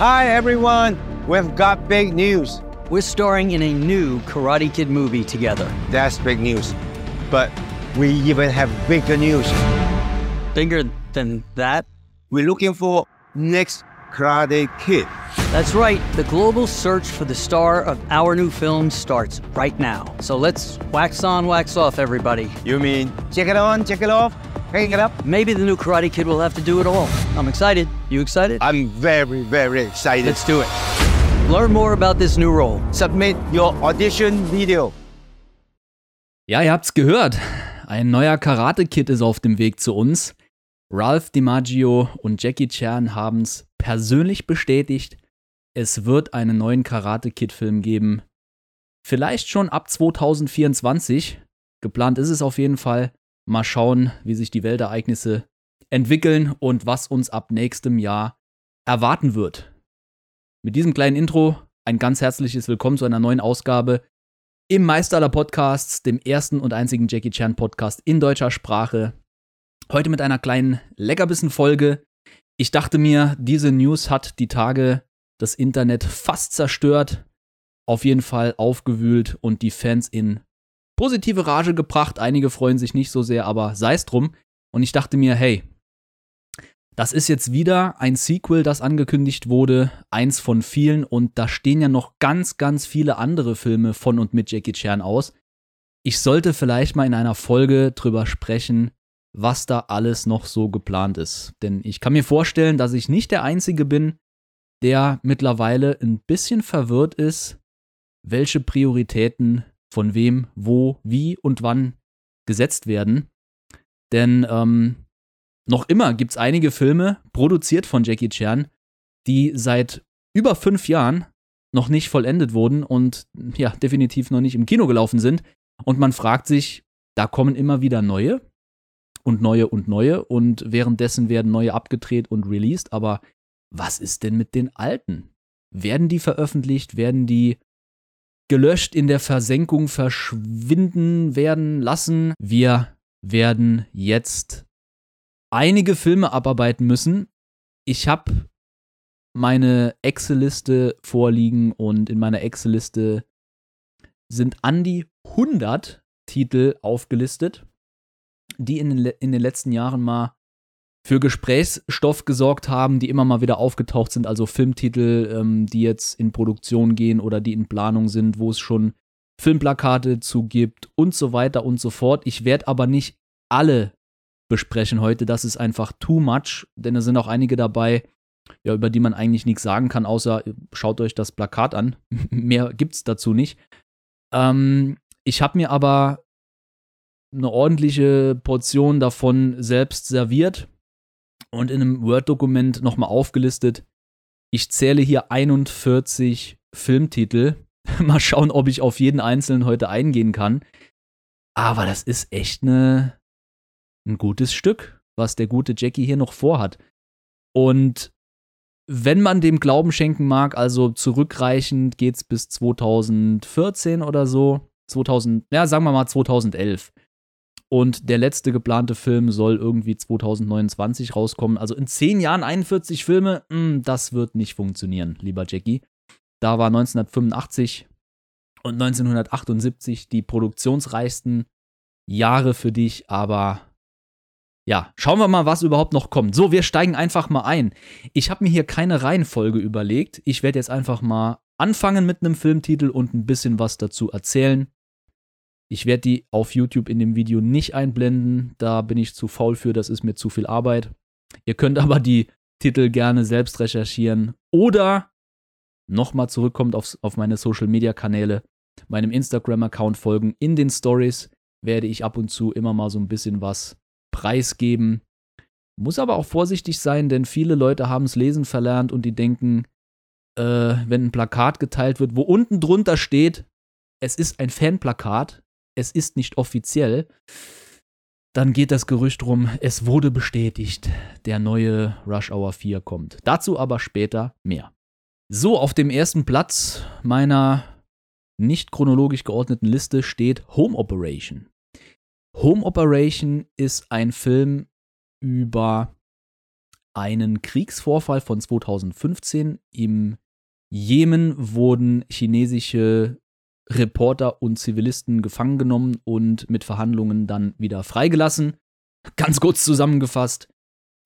Hi everyone, we've got big news. We're starring in a new Karate Kid movie together. That's big news. But we even have bigger news. Bigger than that? We're looking for next Karate Kid. That's right. The global search for the star of our new film starts right now. So let's wax on, wax off, everybody. You mean check it on, check it off, hang it up? Maybe the new Karate Kid will have to do it all. I'm excited. You excited? I'm very, very excited. Let's do it. Learn more about this new role. Submit your audition video. Ja, ihr habt's gehört. Ein neuer Karate Kid ist auf dem Weg zu uns. Ralph DiMaggio und Jackie Chan haben's persönlich bestätigt. Es wird einen neuen Karate Kid Film geben. Vielleicht schon ab 2024. Geplant ist es auf jeden Fall. Mal schauen, wie sich die Weltereignisse entwickeln und was uns ab nächstem Jahr erwarten wird. Mit diesem kleinen Intro ein ganz herzliches Willkommen zu einer neuen Ausgabe im Meister aller Podcasts, dem ersten und einzigen Jackie Chan Podcast in deutscher Sprache. Heute mit einer kleinen Leckerbissen-Folge. Ich dachte mir, diese News hat die Tage das Internet fast zerstört, auf jeden Fall aufgewühlt und die Fans in positive Rage gebracht. Einige freuen sich nicht so sehr, aber sei es drum. Und ich dachte mir, hey, das ist jetzt wieder ein Sequel, das angekündigt wurde, eins von vielen und da stehen ja noch ganz, ganz viele andere Filme von und mit Jackie Chan aus. Ich sollte vielleicht mal in einer Folge drüber sprechen, was da alles noch so geplant ist. Denn ich kann mir vorstellen, dass ich nicht der Einzige bin, der mittlerweile ein bisschen verwirrt ist, welche Prioritäten von wem, wo, wie und wann gesetzt werden. Denn ähm, noch immer gibt es einige Filme, produziert von Jackie Chan, die seit über fünf Jahren noch nicht vollendet wurden und ja, definitiv noch nicht im Kino gelaufen sind. Und man fragt sich, da kommen immer wieder neue und neue und neue und währenddessen werden neue abgedreht und released. Aber was ist denn mit den alten? Werden die veröffentlicht? Werden die gelöscht in der Versenkung verschwinden werden lassen? Wir werden jetzt einige Filme abarbeiten müssen. Ich habe meine Excel-Liste vorliegen und in meiner Excel-Liste sind an die 100 Titel aufgelistet, die in den, in den letzten Jahren mal für Gesprächsstoff gesorgt haben, die immer mal wieder aufgetaucht sind, also Filmtitel, ähm, die jetzt in Produktion gehen oder die in Planung sind, wo es schon Filmplakate zu gibt und so weiter und so fort. Ich werde aber nicht alle besprechen heute. Das ist einfach too much, denn es sind auch einige dabei, ja, über die man eigentlich nichts sagen kann, außer schaut euch das Plakat an. Mehr gibt's dazu nicht. Ähm, ich habe mir aber eine ordentliche Portion davon selbst serviert und in einem Word-Dokument nochmal aufgelistet. Ich zähle hier 41 Filmtitel. mal schauen, ob ich auf jeden einzelnen heute eingehen kann. Aber das ist echt eine, ein gutes Stück, was der gute Jackie hier noch vorhat. Und wenn man dem Glauben schenken mag, also zurückreichend geht es bis 2014 oder so, 2000, ja, sagen wir mal 2011. Und der letzte geplante Film soll irgendwie 2029 rauskommen. Also in 10 Jahren 41 Filme, mh, hm, das wird nicht funktionieren, lieber Jackie. Da war 1985 und 1978 die produktionsreichsten Jahre für dich, aber ja, schauen wir mal, was überhaupt noch kommt. So, wir steigen einfach mal ein. Ich habe mir hier keine Reihenfolge überlegt. Ich werde jetzt einfach mal anfangen mit einem Filmtitel und ein bisschen was dazu erzählen. Ich werde die auf YouTube in dem Video nicht einblenden. Da bin ich zu faul für, das ist mir zu viel Arbeit. Ihr könnt aber die Titel gerne selbst recherchieren oder nochmal zurückkommt auf, auf meine Social Media Kanäle, meinem Instagram-Account folgen. In den Stories werde ich ab und zu immer mal so ein bisschen was preisgeben. Muss aber auch vorsichtig sein, denn viele Leute haben es lesen verlernt und die denken, äh, wenn ein Plakat geteilt wird, wo unten drunter steht, es ist ein Fanplakat, es ist nicht offiziell, dann geht das Gerücht rum, es wurde bestätigt, der neue Rush Hour 4 kommt. Dazu aber später mehr. So, auf dem ersten Platz meiner nicht chronologisch geordneten Liste steht Home Operation. Home Operation ist ein Film über einen Kriegsvorfall von 2015. Im Jemen wurden chinesische Reporter und Zivilisten gefangen genommen und mit Verhandlungen dann wieder freigelassen. Ganz kurz zusammengefasst.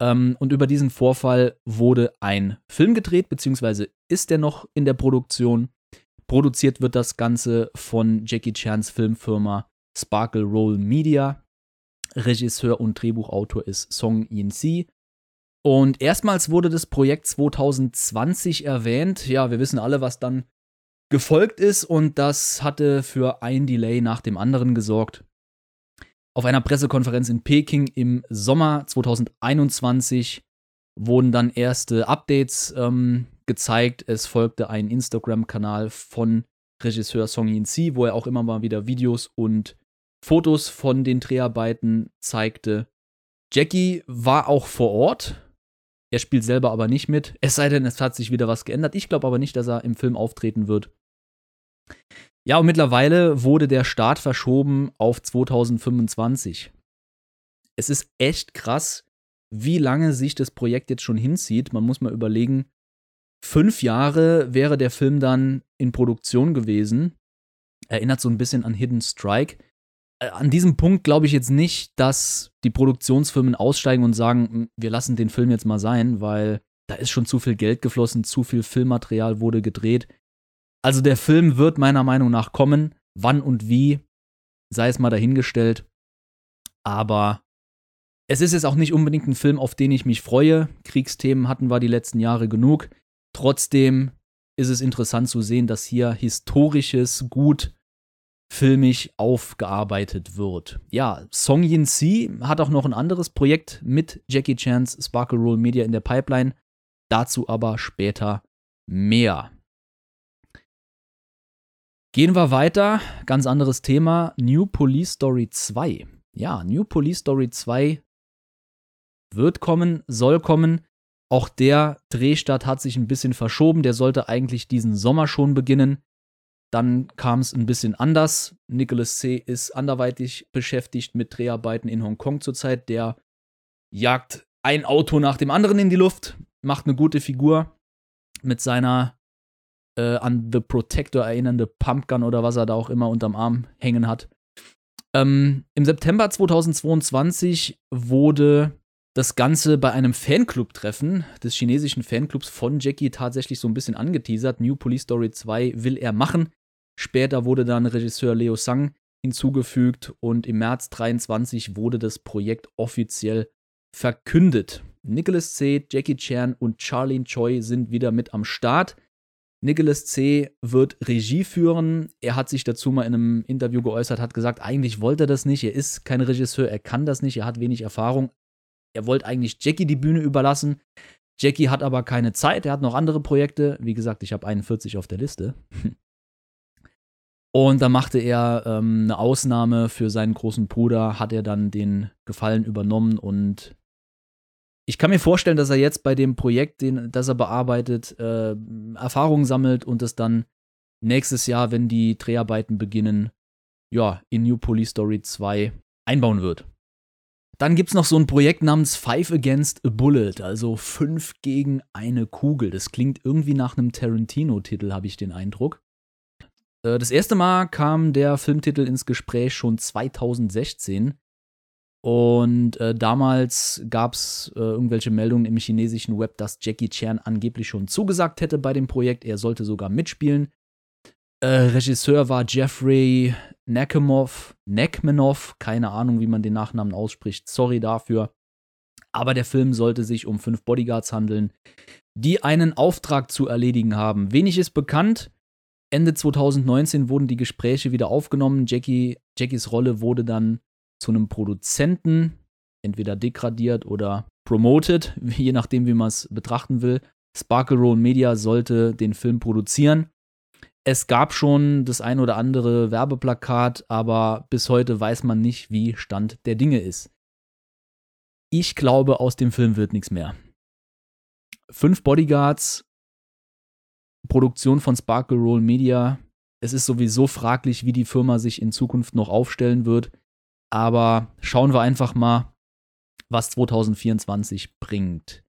Ähm, und über diesen Vorfall wurde ein Film gedreht, beziehungsweise ist er noch in der Produktion. Produziert wird das Ganze von Jackie Chans Filmfirma Sparkle Roll Media. Regisseur und Drehbuchautor ist Song Yin-si. Und erstmals wurde das Projekt 2020 erwähnt. Ja, wir wissen alle, was dann gefolgt ist und das hatte für ein Delay nach dem anderen gesorgt. Auf einer Pressekonferenz in Peking im Sommer 2021 wurden dann erste Updates ähm, gezeigt. Es folgte ein Instagram-Kanal von Regisseur Song Yin-si, wo er auch immer mal wieder Videos und Fotos von den Dreharbeiten zeigte. Jackie war auch vor Ort. Er spielt selber aber nicht mit. Es sei denn, es hat sich wieder was geändert. Ich glaube aber nicht, dass er im Film auftreten wird. Ja, und mittlerweile wurde der Start verschoben auf 2025. Es ist echt krass, wie lange sich das Projekt jetzt schon hinzieht. Man muss mal überlegen, fünf Jahre wäre der Film dann in Produktion gewesen. Erinnert so ein bisschen an Hidden Strike. Äh, an diesem Punkt glaube ich jetzt nicht, dass die Produktionsfirmen aussteigen und sagen, wir lassen den Film jetzt mal sein, weil da ist schon zu viel Geld geflossen, zu viel Filmmaterial wurde gedreht. Also der Film wird meiner Meinung nach kommen. Wann und wie, sei es mal dahingestellt. Aber es ist jetzt auch nicht unbedingt ein Film, auf den ich mich freue. Kriegsthemen hatten wir die letzten Jahre genug. Trotzdem ist es interessant zu sehen, dass hier historisches gut filmisch aufgearbeitet wird. Ja, Song Yin-si hat auch noch ein anderes Projekt mit Jackie Chans Sparkle Roll Media in der Pipeline. Dazu aber später mehr. Gehen wir weiter, ganz anderes Thema, New Police Story 2. Ja, New Police Story 2 wird kommen, soll kommen. Auch der Drehstart hat sich ein bisschen verschoben. Der sollte eigentlich diesen Sommer schon beginnen. Dann kam es ein bisschen anders. Nicholas C. ist anderweitig beschäftigt mit Dreharbeiten in Hongkong zurzeit. Der jagt ein Auto nach dem anderen in die Luft, macht eine gute Figur mit seiner äh, an The Protector erinnernde Pumpgun oder was er da auch immer unterm Arm hängen hat. Ähm, Im September 2022 wurde das Ganze bei einem Fanclub-Treffen des chinesischen Fanclubs von Jackie tatsächlich so ein bisschen angeteasert. New Police Story 2 will er machen. Später wurde dann Regisseur Leo Sang hinzugefügt und im März 23 wurde das Projekt offiziell verkündet. Nicholas C., Jackie Chan und Charlene Choi sind wieder mit am Start. Nicholas C. wird Regie führen. Er hat sich dazu mal in einem Interview geäußert, hat gesagt, eigentlich wollte er das nicht. Er ist kein Regisseur, er kann das nicht, er hat wenig Erfahrung, er wollte eigentlich Jackie die Bühne überlassen. Jackie hat aber keine Zeit, er hat noch andere Projekte. Wie gesagt, ich habe 41 auf der Liste. Und da machte er ähm, eine Ausnahme für seinen großen Bruder, hat er dann den Gefallen übernommen und ich kann mir vorstellen, dass er jetzt bei dem Projekt, den, das er bearbeitet, äh, Erfahrungen sammelt und es dann nächstes Jahr, wenn die Dreharbeiten beginnen, ja, in New Police Story 2 einbauen wird. Dann gibt es noch so ein Projekt namens Five Against a Bullet, also fünf gegen eine Kugel. Das klingt irgendwie nach einem Tarantino-Titel, habe ich den Eindruck. Äh, das erste Mal kam der Filmtitel ins Gespräch schon 2016. Und äh, damals gab es äh, irgendwelche Meldungen im chinesischen Web, dass Jackie Chan angeblich schon zugesagt hätte bei dem Projekt. Er sollte sogar mitspielen. Äh, Regisseur war Jeffrey Nekemov, Nekmenov, keine Ahnung, wie man den Nachnamen ausspricht, sorry dafür. Aber der Film sollte sich um fünf Bodyguards handeln, die einen Auftrag zu erledigen haben. Wenig ist bekannt. Ende 2019 wurden die Gespräche wieder aufgenommen. Jackie, Jackies Rolle wurde dann zu einem Produzenten, entweder degradiert oder promoted, je nachdem, wie man es betrachten will. Sparkle Roll Media sollte den Film produzieren. Es gab schon das ein oder andere Werbeplakat, aber bis heute weiß man nicht, wie Stand der Dinge ist. Ich glaube, aus dem Film wird nichts mehr. Fünf Bodyguards, Produktion von Sparkle Roll Media. Es ist sowieso fraglich, wie die Firma sich in Zukunft noch aufstellen wird. Aber schauen wir einfach mal, was 2024 bringt.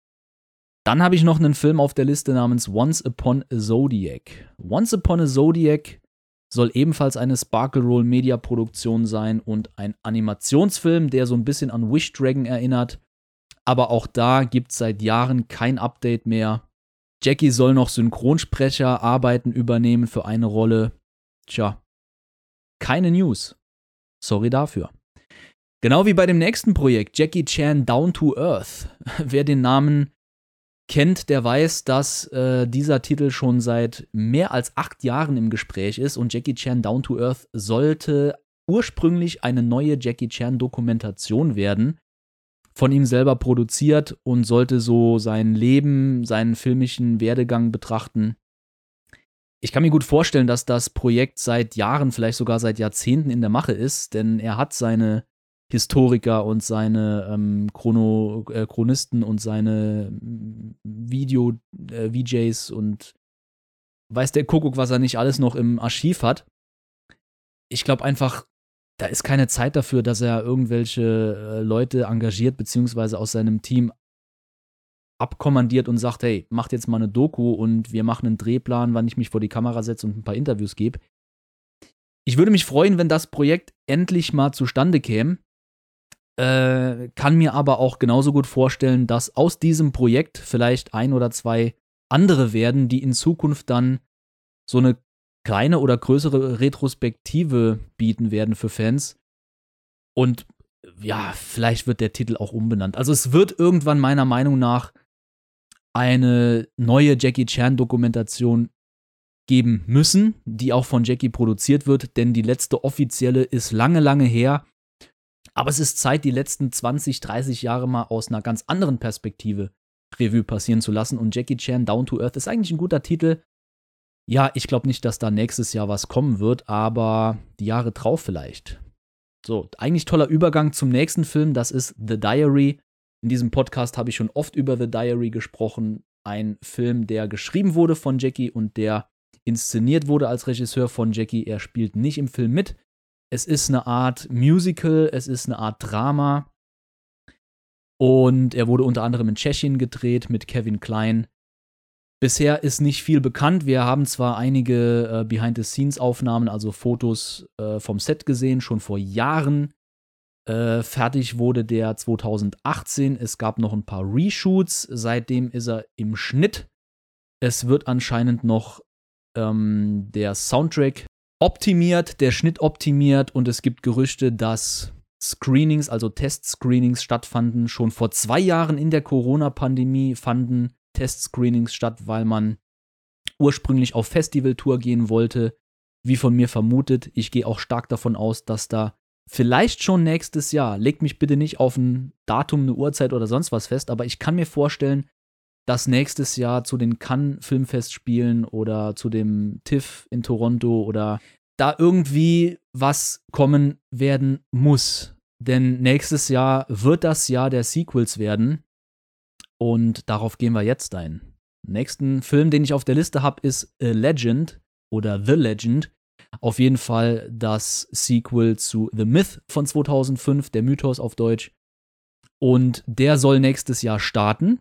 Dann habe ich noch einen Film auf der Liste namens Once Upon a Zodiac. Once Upon a Zodiac soll ebenfalls eine Sparkle Roll Media Produktion sein und ein Animationsfilm, der so ein bisschen an Wish Dragon erinnert. Aber auch da gibt es seit Jahren kein Update mehr. Jackie soll noch Synchronsprecher Arbeiten übernehmen für eine Rolle. Tja, keine News. Sorry dafür. Genau wie bei dem nächsten Projekt, Jackie Chan Down to Earth. Wer den Namen kennt, der weiß, dass äh, dieser Titel schon seit mehr als acht Jahren im Gespräch ist und Jackie Chan Down to Earth sollte ursprünglich eine neue Jackie Chan Dokumentation werden, von ihm selber produziert und sollte so sein Leben, seinen filmischen Werdegang betrachten. Ich kann mir gut vorstellen, dass das Projekt seit Jahren, vielleicht sogar seit Jahrzehnten in der Mache ist, denn er hat seine Historiker und seine ähm, Chrono, äh, Chronisten und seine mm, Video-VJs äh, und weiß der Kuckuck, was er nicht alles noch im Archiv hat. Ich glaube einfach, da ist keine Zeit dafür, dass er irgendwelche äh, Leute engagiert, beziehungsweise aus seinem Team abkommandiert und sagt, hey, macht jetzt mal eine Doku und wir machen einen Drehplan, wann ich mich vor die Kamera setze und ein paar Interviews gebe. Ich würde mich freuen, wenn das Projekt endlich mal zustande käme. Äh, kann mir aber auch genauso gut vorstellen, dass aus diesem Projekt vielleicht ein oder zwei andere werden, die in Zukunft dann so eine kleine oder größere Retrospektive bieten werden für Fans. Und ja, vielleicht wird der Titel auch umbenannt. Also es wird irgendwann meiner Meinung nach eine neue Jackie Chan Dokumentation geben müssen, die auch von Jackie produziert wird, denn die letzte offizielle ist lange, lange her aber es ist Zeit, die letzten 20, 30 Jahre mal aus einer ganz anderen Perspektive Revue passieren zu lassen. Und Jackie Chan Down to Earth ist eigentlich ein guter Titel. Ja, ich glaube nicht, dass da nächstes Jahr was kommen wird, aber die Jahre drauf vielleicht. So, eigentlich toller Übergang zum nächsten Film, das ist The Diary. In diesem Podcast habe ich schon oft über The Diary gesprochen. Ein Film, der geschrieben wurde von Jackie und der inszeniert wurde als Regisseur von Jackie. Er spielt nicht im Film mit, es ist eine Art Musical, es ist eine Art Drama. Und er wurde unter anderem in Tschechien gedreht mit Kevin Klein. Bisher ist nicht viel bekannt. Wir haben zwar einige äh, Behind-the-Scenes-Aufnahmen, also Fotos äh, vom Set gesehen, schon vor Jahren. Äh, fertig wurde der 2018. Es gab noch ein paar Reshoots. Seitdem ist er im Schnitt. Es wird anscheinend noch ähm, der Soundtrack optimiert, der Schnitt optimiert und es gibt Gerüchte, dass Screenings, also Testscreenings stattfanden. Schon vor zwei Jahren in der Corona-Pandemie fanden Testscreenings statt, weil man ursprünglich auf Festivaltour gehen wollte. Wie von mir vermutet, ich gehe auch stark davon aus, dass da vielleicht schon nächstes Jahr, legt mich bitte nicht auf ein Datum, eine Uhrzeit oder sonst was fest, aber ich kann mir vorstellen, dass nächstes Jahr zu den Cannes Filmfestspielen oder zu dem TIFF in Toronto oder da irgendwie was kommen werden muss. Denn nächstes Jahr wird das Jahr der Sequels werden. Und darauf gehen wir jetzt ein. Nächsten Film, den ich auf der Liste habe, ist A Legend oder The Legend. Auf jeden Fall das Sequel zu The Myth von 2005, der Mythos auf Deutsch. Und der soll nächstes Jahr starten.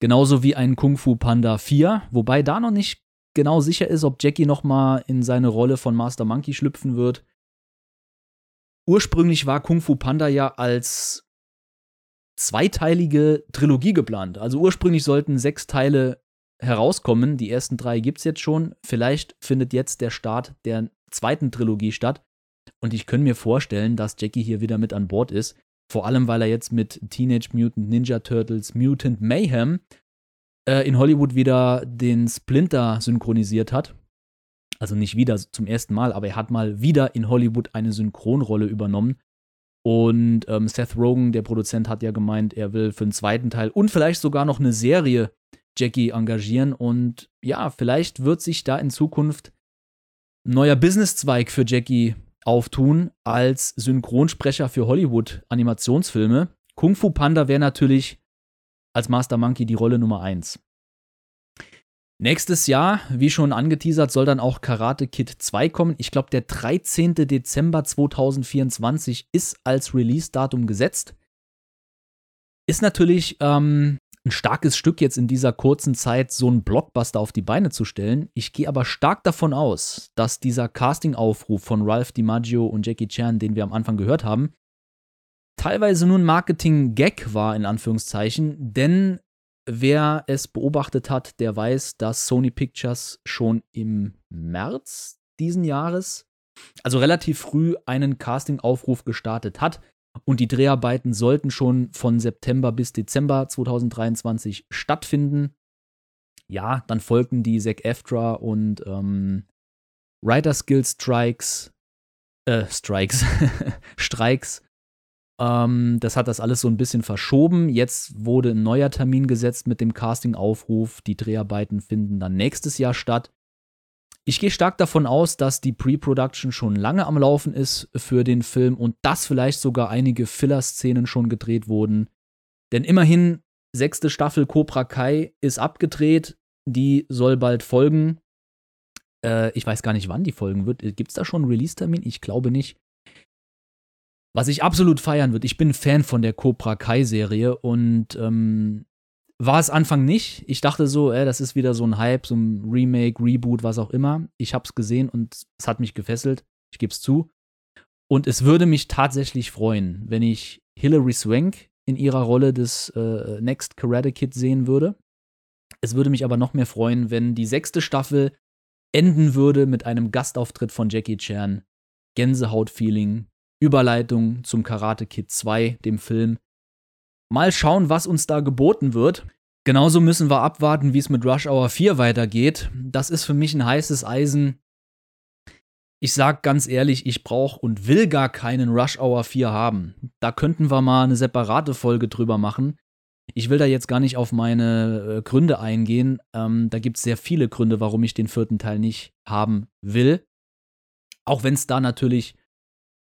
Genauso wie ein Kung Fu Panda 4, wobei da noch nicht genau sicher ist, ob Jackie nochmal in seine Rolle von Master Monkey schlüpfen wird. Ursprünglich war Kung Fu Panda ja als zweiteilige Trilogie geplant. Also ursprünglich sollten sechs Teile herauskommen. Die ersten drei gibt es jetzt schon. Vielleicht findet jetzt der Start der zweiten Trilogie statt. Und ich könnte mir vorstellen, dass Jackie hier wieder mit an Bord ist. Vor allem, weil er jetzt mit Teenage Mutant Ninja Turtles Mutant Mayhem äh, in Hollywood wieder den Splinter synchronisiert hat. Also nicht wieder zum ersten Mal, aber er hat mal wieder in Hollywood eine Synchronrolle übernommen. Und ähm, Seth Rogen, der Produzent, hat ja gemeint, er will für den zweiten Teil und vielleicht sogar noch eine Serie Jackie engagieren. Und ja, vielleicht wird sich da in Zukunft ein neuer Businesszweig für Jackie auftun als Synchronsprecher für Hollywood-Animationsfilme. Kung Fu Panda wäre natürlich als Master Monkey die Rolle Nummer 1. Nächstes Jahr, wie schon angeteasert, soll dann auch Karate Kid 2 kommen. Ich glaube, der 13. Dezember 2024 ist als Release-Datum gesetzt. Ist natürlich ähm, ein starkes Stück jetzt in dieser kurzen Zeit, so einen Blockbuster auf die Beine zu stellen. Ich gehe aber stark davon aus, dass dieser Casting-Aufruf von Ralph DiMaggio und Jackie Chan, den wir am Anfang gehört haben, teilweise nur ein Marketing-Gag war, in Anführungszeichen, denn wer es beobachtet hat, der weiß, dass Sony Pictures schon im März diesen Jahres, also relativ früh, einen Casting-Aufruf gestartet hat. Und die Dreharbeiten sollten schon von September bis Dezember 2023 stattfinden. Ja, dann folgten die Zack Eftra und ähm, Writer Skill Strikes, äh, Strikes, Streiks ähm, das hat das alles so ein bisschen verschoben. Jetzt wurde ein neuer Termin gesetzt mit dem Casting-Aufruf. Die Dreharbeiten finden dann nächstes Jahr statt. Ich gehe stark davon aus, dass die Pre-Production schon lange am Laufen ist für den Film und dass vielleicht sogar einige Filler-Szenen schon gedreht wurden. Denn immerhin, sechste Staffel Cobra Kai ist abgedreht. Die soll bald folgen. Äh, ich weiß gar nicht, wann die folgen wird. Gibt es da schon einen Release-Termin? Ich glaube nicht. Was ich absolut feiern würde, ich bin Fan von der Cobra Kai-Serie und ähm, war es Anfang nicht. Ich dachte so, äh, das ist wieder so ein Hype, so ein Remake, Reboot, was auch immer. Ich hab's gesehen und es hat mich gefesselt. Ich geb's zu. Und es würde mich tatsächlich freuen, wenn ich Hilary Swank in ihrer Rolle des äh, Next Karate Kid sehen würde. Es würde mich aber noch mehr freuen, wenn die sechste Staffel enden würde mit einem Gastauftritt von Jackie Chan. Gänsehaut-Feeling, Überleitung zum Karate Kid 2, dem Film. Mal schauen, was uns da geboten wird. Genauso müssen wir abwarten, wie es mit Rush Hour 4 weitergeht. Das ist für mich ein heißes Eisen. Ich sag ganz ehrlich, ich brauche und will gar keinen Rush Hour 4 haben. Da könnten wir mal eine separate Folge drüber machen. Ich will da jetzt gar nicht auf meine äh, Gründe eingehen. Ähm, da gibt es sehr viele Gründe, warum ich den vierten Teil nicht haben will. Auch wenn es da natürlich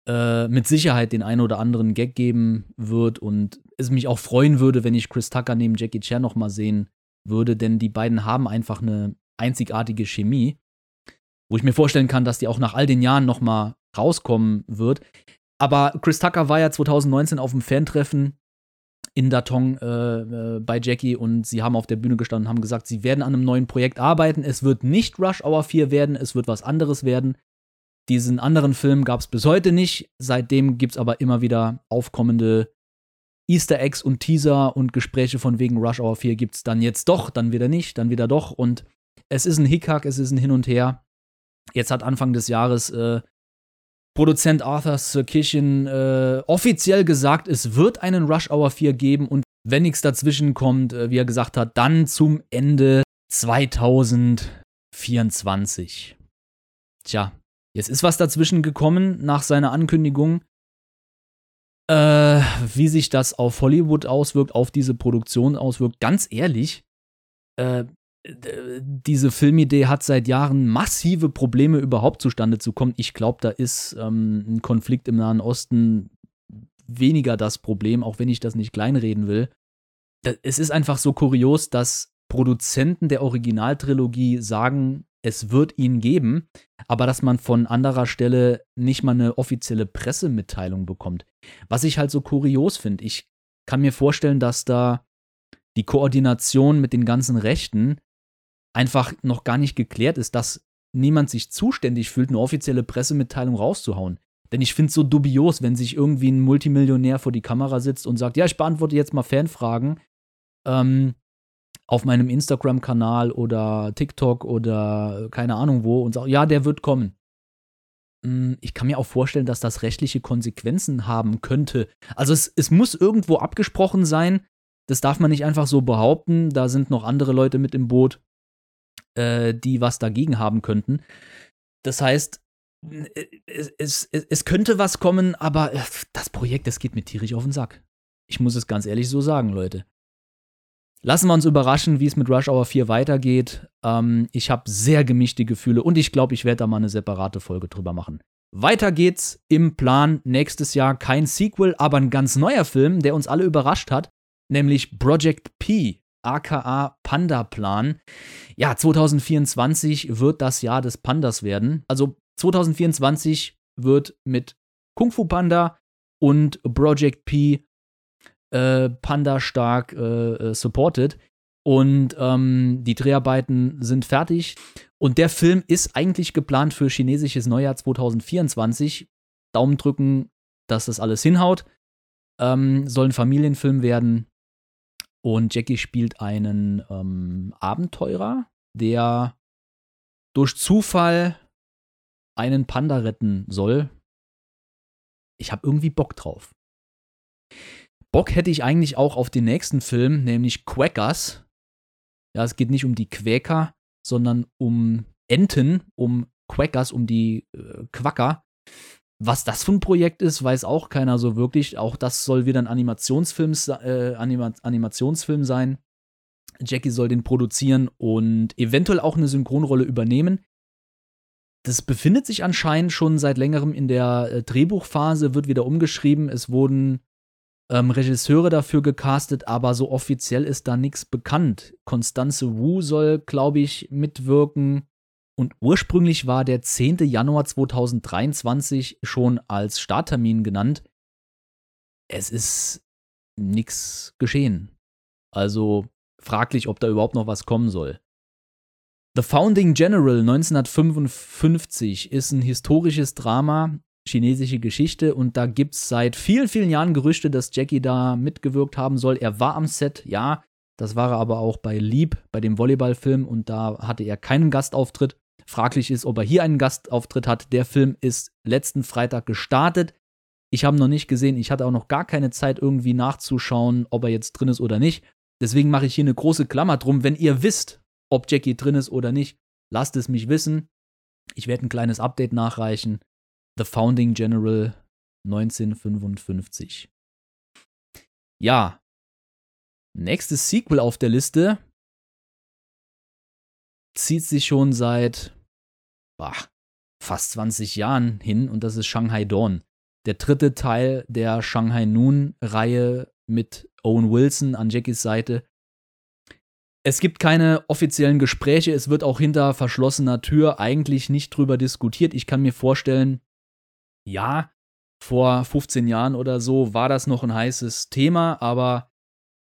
äh, mit Sicherheit den einen oder anderen Gag geben wird und es mich auch freuen würde, wenn ich Chris Tucker neben Jackie Chan noch mal sehen würde, denn die beiden haben einfach eine einzigartige Chemie, wo ich mir vorstellen kann, dass die auch nach all den Jahren noch mal rauskommen wird. Aber Chris Tucker war ja 2019 auf dem Fantreffen in Datong äh, äh, bei Jackie und sie haben auf der Bühne gestanden und haben gesagt, sie werden an einem neuen Projekt arbeiten. Es wird nicht Rush Hour 4 werden, es wird was anderes werden. Diesen anderen Film gab es bis heute nicht. Seitdem gibt es aber immer wieder aufkommende Easter Eggs und Teaser und Gespräche von wegen Rush Hour 4 gibt es dann jetzt doch, dann wieder nicht, dann wieder doch. Und es ist ein Hickhack, es ist ein Hin und Her. Jetzt hat Anfang des Jahres äh, Produzent Arthur Sirkishin äh, offiziell gesagt, es wird einen Rush Hour 4 geben und wenn nichts dazwischen kommt, äh, wie er gesagt hat, dann zum Ende 2024. Tja, Jetzt ist was dazwischen gekommen nach seiner Ankündigung. Äh, wie sich das auf Hollywood auswirkt, auf diese Produktion auswirkt. Ganz ehrlich, äh, diese Filmidee hat seit Jahren massive Probleme überhaupt zustande zu kommen. Ich glaube, da ist ähm, ein Konflikt im Nahen Osten weniger das Problem, auch wenn ich das nicht kleinreden will. Es ist einfach so kurios, dass Produzenten der Originaltrilogie sagen, es wird ihn geben, aber dass man von anderer Stelle nicht mal eine offizielle Pressemitteilung bekommt. Was ich halt so kurios finde. Ich kann mir vorstellen, dass da die Koordination mit den ganzen Rechten einfach noch gar nicht geklärt ist, dass niemand sich zuständig fühlt, eine offizielle Pressemitteilung rauszuhauen. Denn ich finde es so dubios, wenn sich irgendwie ein Multimillionär vor die Kamera sitzt und sagt, ja, ich beantworte jetzt mal Fanfragen. Ähm, auf meinem Instagram-Kanal oder TikTok oder keine Ahnung wo und sage, ja, der wird kommen. Hm, ich kann mir auch vorstellen, dass das rechtliche Konsequenzen haben könnte. Also es, es muss irgendwo abgesprochen sein. Das darf man nicht einfach so behaupten. Da sind noch andere Leute mit im Boot, äh, die was dagegen haben könnten. Das heißt, es, es, es könnte was kommen, aber äh, das Projekt, das geht mir tierisch auf den Sack. Ich muss es ganz ehrlich so sagen, Leute. Lassen wir uns überraschen, wie es mit Rush Hour 4 weitergeht. Ähm, ich habe sehr gemischte Gefühle und ich glaube, ich werde da mal eine separate Folge drüber machen. Weiter geht's im Plan nächstes Jahr kein Sequel, aber ein ganz neuer Film, der uns alle überrascht hat, nämlich Project P, aka Panda Plan. Ja, 2024 wird das Jahr des Pandas werden. Also 2024 wird mit Kung Fu Panda und Project P äh, Panda stark äh, äh, supported. Und ähm, die Dreharbeiten sind fertig. Und der Film ist eigentlich geplant für chinesisches Neujahr 2024. Daumen drücken, dass das alles hinhaut. Ähm, soll ein Familienfilm werden. Und Jackie spielt einen ähm, Abenteurer, der durch Zufall einen Panda retten soll. Ich habe irgendwie Bock drauf. Bock hätte ich eigentlich auch auf den nächsten Film, nämlich Quackers. Ja, es geht nicht um die Quäker, sondern um Enten, um Quackers, um die äh, Quacker. Was das für ein Projekt ist, weiß auch keiner so wirklich. Auch das soll wieder ein Animationsfilm, äh, Anima Animationsfilm sein. Jackie soll den produzieren und eventuell auch eine Synchronrolle übernehmen. Das befindet sich anscheinend schon seit längerem in der äh, Drehbuchphase, wird wieder umgeschrieben. Es wurden ähm, Regisseure dafür gecastet, aber so offiziell ist da nichts bekannt. Constanze Wu soll, glaube ich, mitwirken. Und ursprünglich war der 10. Januar 2023 schon als Starttermin genannt. Es ist nichts geschehen. Also fraglich, ob da überhaupt noch was kommen soll. The Founding General 1955 ist ein historisches Drama chinesische Geschichte und da gibt es seit vielen, vielen Jahren Gerüchte, dass Jackie da mitgewirkt haben soll. Er war am Set, ja, das war er aber auch bei Leap, bei dem Volleyballfilm und da hatte er keinen Gastauftritt. Fraglich ist, ob er hier einen Gastauftritt hat. Der Film ist letzten Freitag gestartet. Ich habe noch nicht gesehen. Ich hatte auch noch gar keine Zeit, irgendwie nachzuschauen, ob er jetzt drin ist oder nicht. Deswegen mache ich hier eine große Klammer drum. Wenn ihr wisst, ob Jackie drin ist oder nicht, lasst es mich wissen. Ich werde ein kleines Update nachreichen. The Founding General 1955. Ja. Nächstes Sequel auf der Liste zieht sich schon seit boah, fast 20 Jahren hin und das ist Shanghai Dawn. Der dritte Teil der Shanghai Noon-Reihe mit Owen Wilson an Jackies Seite. Es gibt keine offiziellen Gespräche, es wird auch hinter verschlossener Tür eigentlich nicht drüber diskutiert. Ich kann mir vorstellen, ja, vor 15 Jahren oder so war das noch ein heißes Thema, aber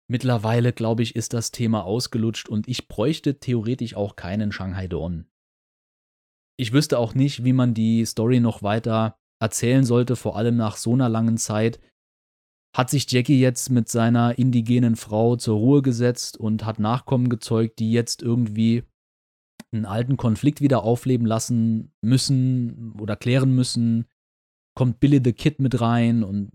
mittlerweile, glaube ich, ist das Thema ausgelutscht und ich bräuchte theoretisch auch keinen Shanghai Dawn. Ich wüsste auch nicht, wie man die Story noch weiter erzählen sollte, vor allem nach so einer langen Zeit. Hat sich Jackie jetzt mit seiner indigenen Frau zur Ruhe gesetzt und hat Nachkommen gezeugt, die jetzt irgendwie einen alten Konflikt wieder aufleben lassen müssen oder klären müssen, kommt Billy the Kid mit rein und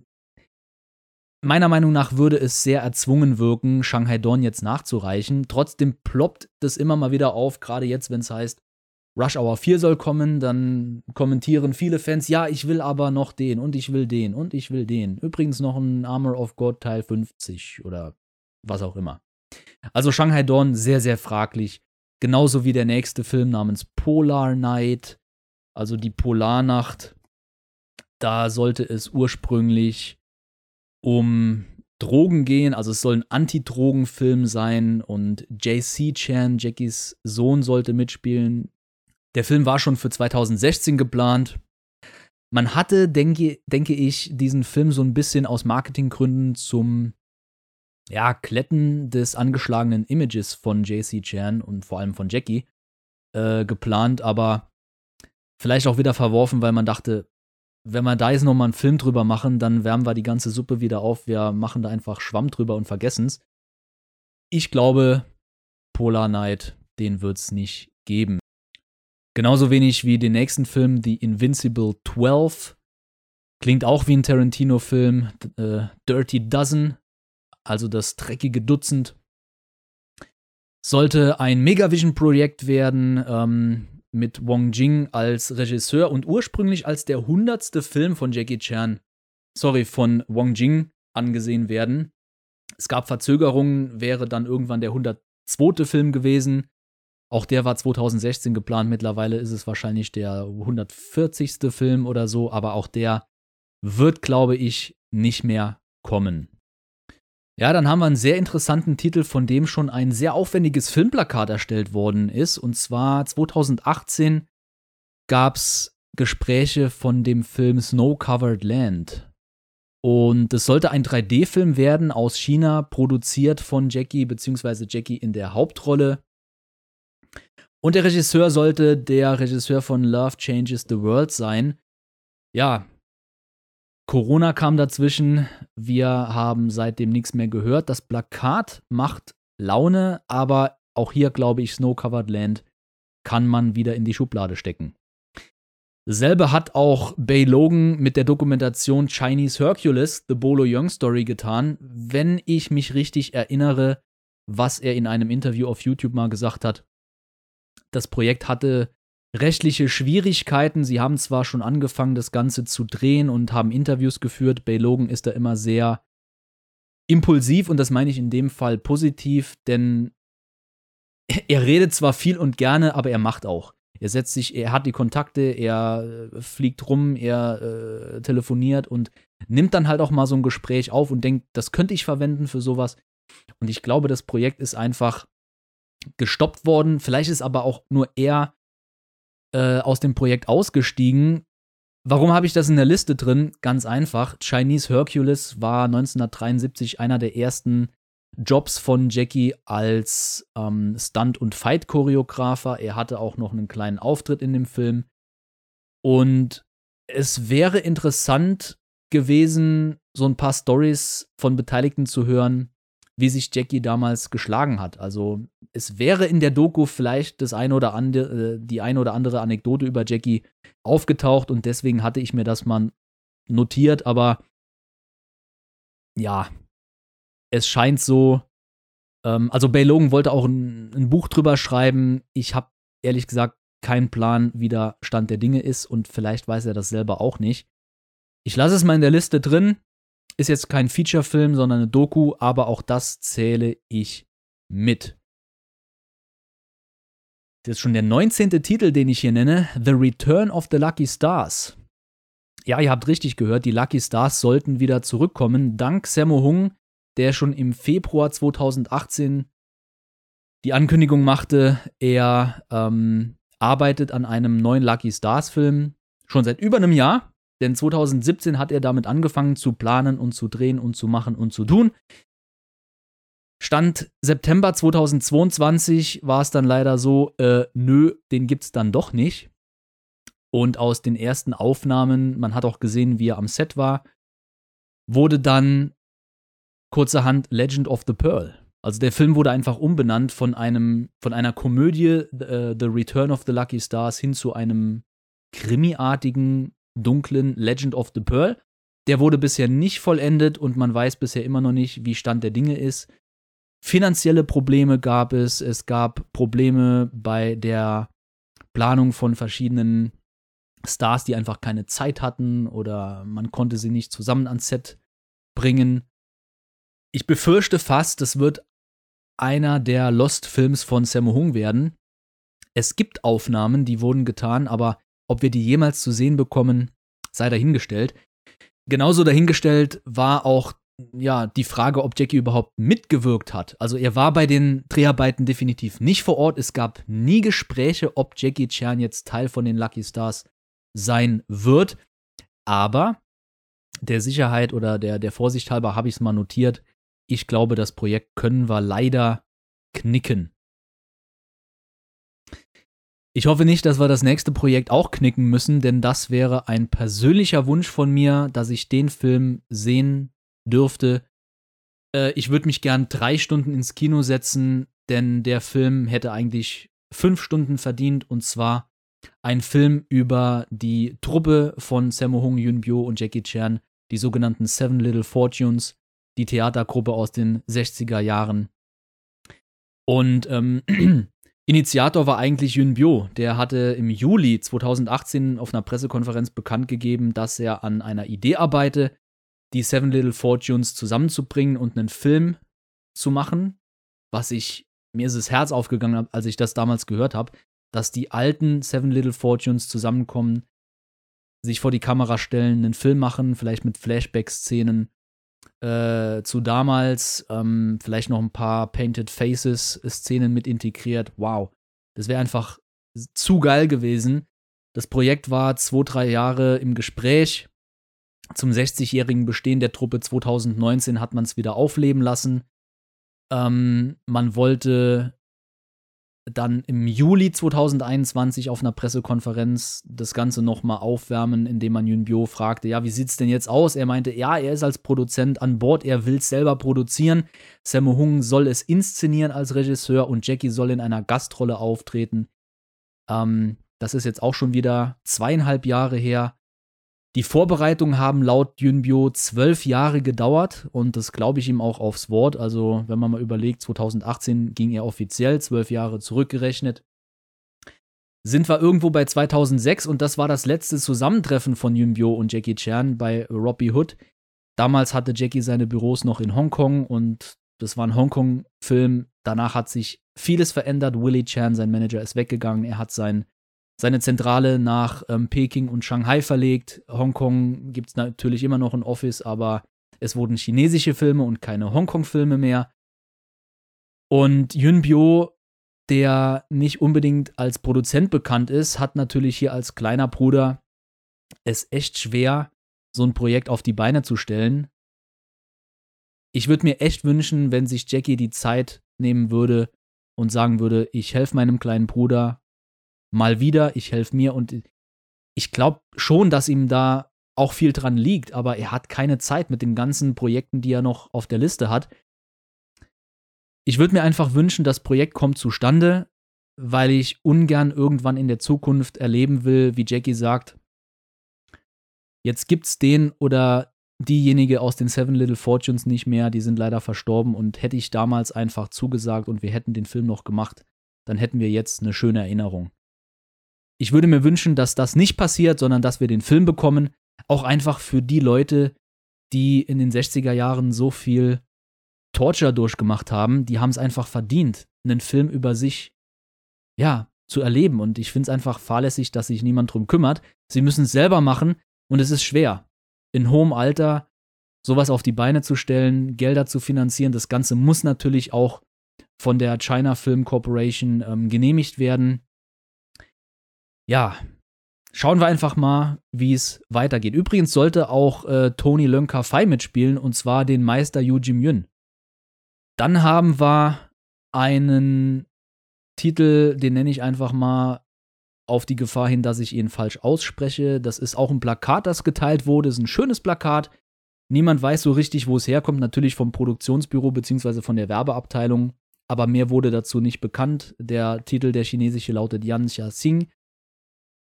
meiner Meinung nach würde es sehr erzwungen wirken, Shanghai Dawn jetzt nachzureichen. Trotzdem ploppt das immer mal wieder auf, gerade jetzt, wenn es heißt, Rush Hour 4 soll kommen, dann kommentieren viele Fans, ja, ich will aber noch den und ich will den und ich will den. Übrigens noch ein Armor of God Teil 50 oder was auch immer. Also Shanghai Dawn sehr, sehr fraglich. Genauso wie der nächste Film namens Polar Night, also die Polarnacht da sollte es ursprünglich um Drogen gehen, also es soll ein Anti-Drogen-Film sein und JC Chan, Jackies Sohn, sollte mitspielen. Der Film war schon für 2016 geplant. Man hatte, denke, denke ich, diesen Film so ein bisschen aus Marketinggründen zum ja, Kletten des angeschlagenen Images von JC Chan und vor allem von Jackie äh, geplant, aber vielleicht auch wieder verworfen, weil man dachte, wenn wir da jetzt nochmal einen Film drüber machen, dann wärmen wir die ganze Suppe wieder auf. Wir machen da einfach Schwamm drüber und vergessen es. Ich glaube, Polar Night, den wird es nicht geben. Genauso wenig wie den nächsten Film, The Invincible 12. Klingt auch wie ein Tarantino-Film. Äh, Dirty Dozen, also das dreckige Dutzend. Sollte ein Megavision-Projekt werden. Ähm, mit Wong Jing als Regisseur und ursprünglich als der hundertste Film von Jackie Chan, sorry, von Wong Jing angesehen werden. Es gab Verzögerungen, wäre dann irgendwann der 102. Film gewesen. Auch der war 2016 geplant. Mittlerweile ist es wahrscheinlich der 140. Film oder so, aber auch der wird, glaube ich, nicht mehr kommen. Ja, dann haben wir einen sehr interessanten Titel, von dem schon ein sehr aufwendiges Filmplakat erstellt worden ist. Und zwar 2018 gab es Gespräche von dem Film Snow Covered Land. Und es sollte ein 3D-Film werden aus China, produziert von Jackie, beziehungsweise Jackie in der Hauptrolle. Und der Regisseur sollte der Regisseur von Love Changes the World sein. Ja, Corona kam dazwischen. Wir haben seitdem nichts mehr gehört. Das Plakat macht Laune, aber auch hier glaube ich, Snow Covered Land kann man wieder in die Schublade stecken. Dasselbe hat auch Bay Logan mit der Dokumentation Chinese Hercules, The Bolo Young Story getan. Wenn ich mich richtig erinnere, was er in einem Interview auf YouTube mal gesagt hat. Das Projekt hatte rechtliche Schwierigkeiten. Sie haben zwar schon angefangen, das Ganze zu drehen und haben Interviews geführt. Bay Logan ist da immer sehr impulsiv und das meine ich in dem Fall positiv, denn er redet zwar viel und gerne, aber er macht auch. Er setzt sich, er hat die Kontakte, er äh, fliegt rum, er äh, telefoniert und nimmt dann halt auch mal so ein Gespräch auf und denkt, das könnte ich verwenden für sowas. Und ich glaube, das Projekt ist einfach gestoppt worden. Vielleicht ist aber auch nur er äh, aus dem Projekt ausgestiegen. Warum habe ich das in der Liste drin? Ganz einfach. Chinese Hercules war 1973 einer der ersten Jobs von Jackie als ähm, Stunt- und Fight-Choreografer. Er hatte auch noch einen kleinen Auftritt in dem Film. Und es wäre interessant gewesen, so ein paar Stories von Beteiligten zu hören, wie sich Jackie damals geschlagen hat. Also es wäre in der Doku vielleicht das eine oder andere, äh, die eine oder andere Anekdote über Jackie aufgetaucht und deswegen hatte ich mir das mal notiert, aber ja, es scheint so, ähm, also Logan wollte auch ein, ein Buch drüber schreiben. Ich habe ehrlich gesagt keinen Plan, wie der Stand der Dinge ist und vielleicht weiß er das selber auch nicht. Ich lasse es mal in der Liste drin. Ist jetzt kein Feature-Film, sondern eine Doku, aber auch das zähle ich mit. Das ist schon der 19. Titel, den ich hier nenne: The Return of the Lucky Stars. Ja, ihr habt richtig gehört, die Lucky Stars sollten wieder zurückkommen, dank Sammo Hung, der schon im Februar 2018 die Ankündigung machte, er ähm, arbeitet an einem neuen Lucky Stars Film schon seit über einem Jahr. Denn 2017 hat er damit angefangen zu planen und zu drehen und zu machen und zu tun. Stand September 2022 war es dann leider so, äh, nö, den gibt's dann doch nicht. Und aus den ersten Aufnahmen, man hat auch gesehen, wie er am Set war, wurde dann kurzerhand Legend of the Pearl. Also der Film wurde einfach umbenannt von einem, von einer Komödie, uh, The Return of the Lucky Stars, hin zu einem krimiartigen, dunklen Legend of the Pearl. Der wurde bisher nicht vollendet und man weiß bisher immer noch nicht, wie Stand der Dinge ist. Finanzielle Probleme gab es, es gab Probleme bei der Planung von verschiedenen Stars, die einfach keine Zeit hatten oder man konnte sie nicht zusammen ans Set bringen ich befürchte fast, das wird einer der Lost-Films von Sammo Hung werden. Es gibt Aufnahmen, die wurden getan, aber ob wir die jemals zu sehen bekommen, sei dahingestellt. Genauso dahingestellt war auch ja, die Frage, ob Jackie überhaupt mitgewirkt hat. Also er war bei den Dreharbeiten definitiv nicht vor Ort. Es gab nie Gespräche, ob Jackie Chan jetzt Teil von den Lucky Stars sein wird. Aber der Sicherheit oder der, der Vorsicht halber habe ich es mal notiert. Ich glaube, das Projekt können wir leider knicken. Ich hoffe nicht, dass wir das nächste Projekt auch knicken müssen, denn das wäre ein persönlicher Wunsch von mir, dass ich den Film sehen dürfte. Äh, ich würde mich gern drei Stunden ins Kino setzen, denn der Film hätte eigentlich fünf Stunden verdient und zwar ein Film über die Truppe von Sammo Hung, Yun Bio und Jackie Chan, die sogenannten Seven Little Fortunes, die Theatergruppe aus den 60er Jahren. Und ähm, Initiator war eigentlich Yun Bio. Der hatte im Juli 2018 auf einer Pressekonferenz bekannt gegeben, dass er an einer Idee arbeite, die Seven Little Fortunes zusammenzubringen und einen Film zu machen. Was ich, mir ist das Herz aufgegangen, als ich das damals gehört habe, dass die alten Seven Little Fortunes zusammenkommen, sich vor die Kamera stellen, einen Film machen, vielleicht mit Flashback-Szenen äh, zu damals, ähm, vielleicht noch ein paar Painted Faces-Szenen mit integriert. Wow, das wäre einfach zu geil gewesen. Das Projekt war zwei, drei Jahre im Gespräch. Zum 60-jährigen Bestehen der Truppe 2019 hat man es wieder aufleben lassen. Ähm, man wollte dann im Juli 2021 auf einer Pressekonferenz das Ganze nochmal aufwärmen, indem man Yun Bio fragte, ja, wie sieht's denn jetzt aus? Er meinte, ja, er ist als Produzent an Bord, er will es selber produzieren. Sammo Hung soll es inszenieren als Regisseur und Jackie soll in einer Gastrolle auftreten. Ähm, das ist jetzt auch schon wieder zweieinhalb Jahre her. Die Vorbereitungen haben laut Yunbyo zwölf Jahre gedauert und das glaube ich ihm auch aufs Wort. Also, wenn man mal überlegt, 2018 ging er offiziell, zwölf Jahre zurückgerechnet. Sind wir irgendwo bei 2006 und das war das letzte Zusammentreffen von Yunbyo und Jackie Chan bei Robbie Hood. Damals hatte Jackie seine Büros noch in Hongkong und das war ein Hongkong-Film. Danach hat sich vieles verändert. Willie Chan, sein Manager, ist weggegangen. Er hat sein seine Zentrale nach ähm, Peking und Shanghai verlegt. Hongkong gibt es natürlich immer noch ein Office, aber es wurden chinesische Filme und keine Hongkong-Filme mehr. Und Yunbyo, der nicht unbedingt als Produzent bekannt ist, hat natürlich hier als kleiner Bruder es echt schwer, so ein Projekt auf die Beine zu stellen. Ich würde mir echt wünschen, wenn sich Jackie die Zeit nehmen würde und sagen würde, ich helfe meinem kleinen Bruder mal wieder, ich helfe mir und ich glaube schon, dass ihm da auch viel dran liegt, aber er hat keine Zeit mit den ganzen Projekten, die er noch auf der Liste hat. Ich würde mir einfach wünschen, das Projekt kommt zustande, weil ich ungern irgendwann in der Zukunft erleben will, wie Jackie sagt, jetzt gibt's den oder diejenige aus den Seven Little Fortunes nicht mehr, die sind leider verstorben und hätte ich damals einfach zugesagt und wir hätten den Film noch gemacht, dann hätten wir jetzt eine schöne Erinnerung. Ich würde mir wünschen, dass das nicht passiert, sondern dass wir den Film bekommen. Auch einfach für die Leute, die in den 60er Jahren so viel Torture durchgemacht haben, die haben es einfach verdient, einen Film über sich, ja, zu erleben. Und ich finde es einfach fahrlässig, dass sich niemand drum kümmert. Sie müssen es selber machen und es ist schwer. In hohem Alter sowas auf die Beine zu stellen, Gelder zu finanzieren, das Ganze muss natürlich auch von der China Film Corporation ähm, genehmigt werden ja, schauen wir einfach mal, wie es weitergeht. Übrigens sollte auch äh, Tony Lönker Fei mitspielen, und zwar den Meister Yu Jim Yun. Dann haben wir einen Titel, den nenne ich einfach mal auf die Gefahr hin, dass ich ihn falsch ausspreche. Das ist auch ein Plakat, das geteilt wurde. Das ist ein schönes Plakat. Niemand weiß so richtig, wo es herkommt. Natürlich vom Produktionsbüro bzw. von der Werbeabteilung. Aber mehr wurde dazu nicht bekannt. Der Titel, der chinesische, lautet Yan Xia Xing.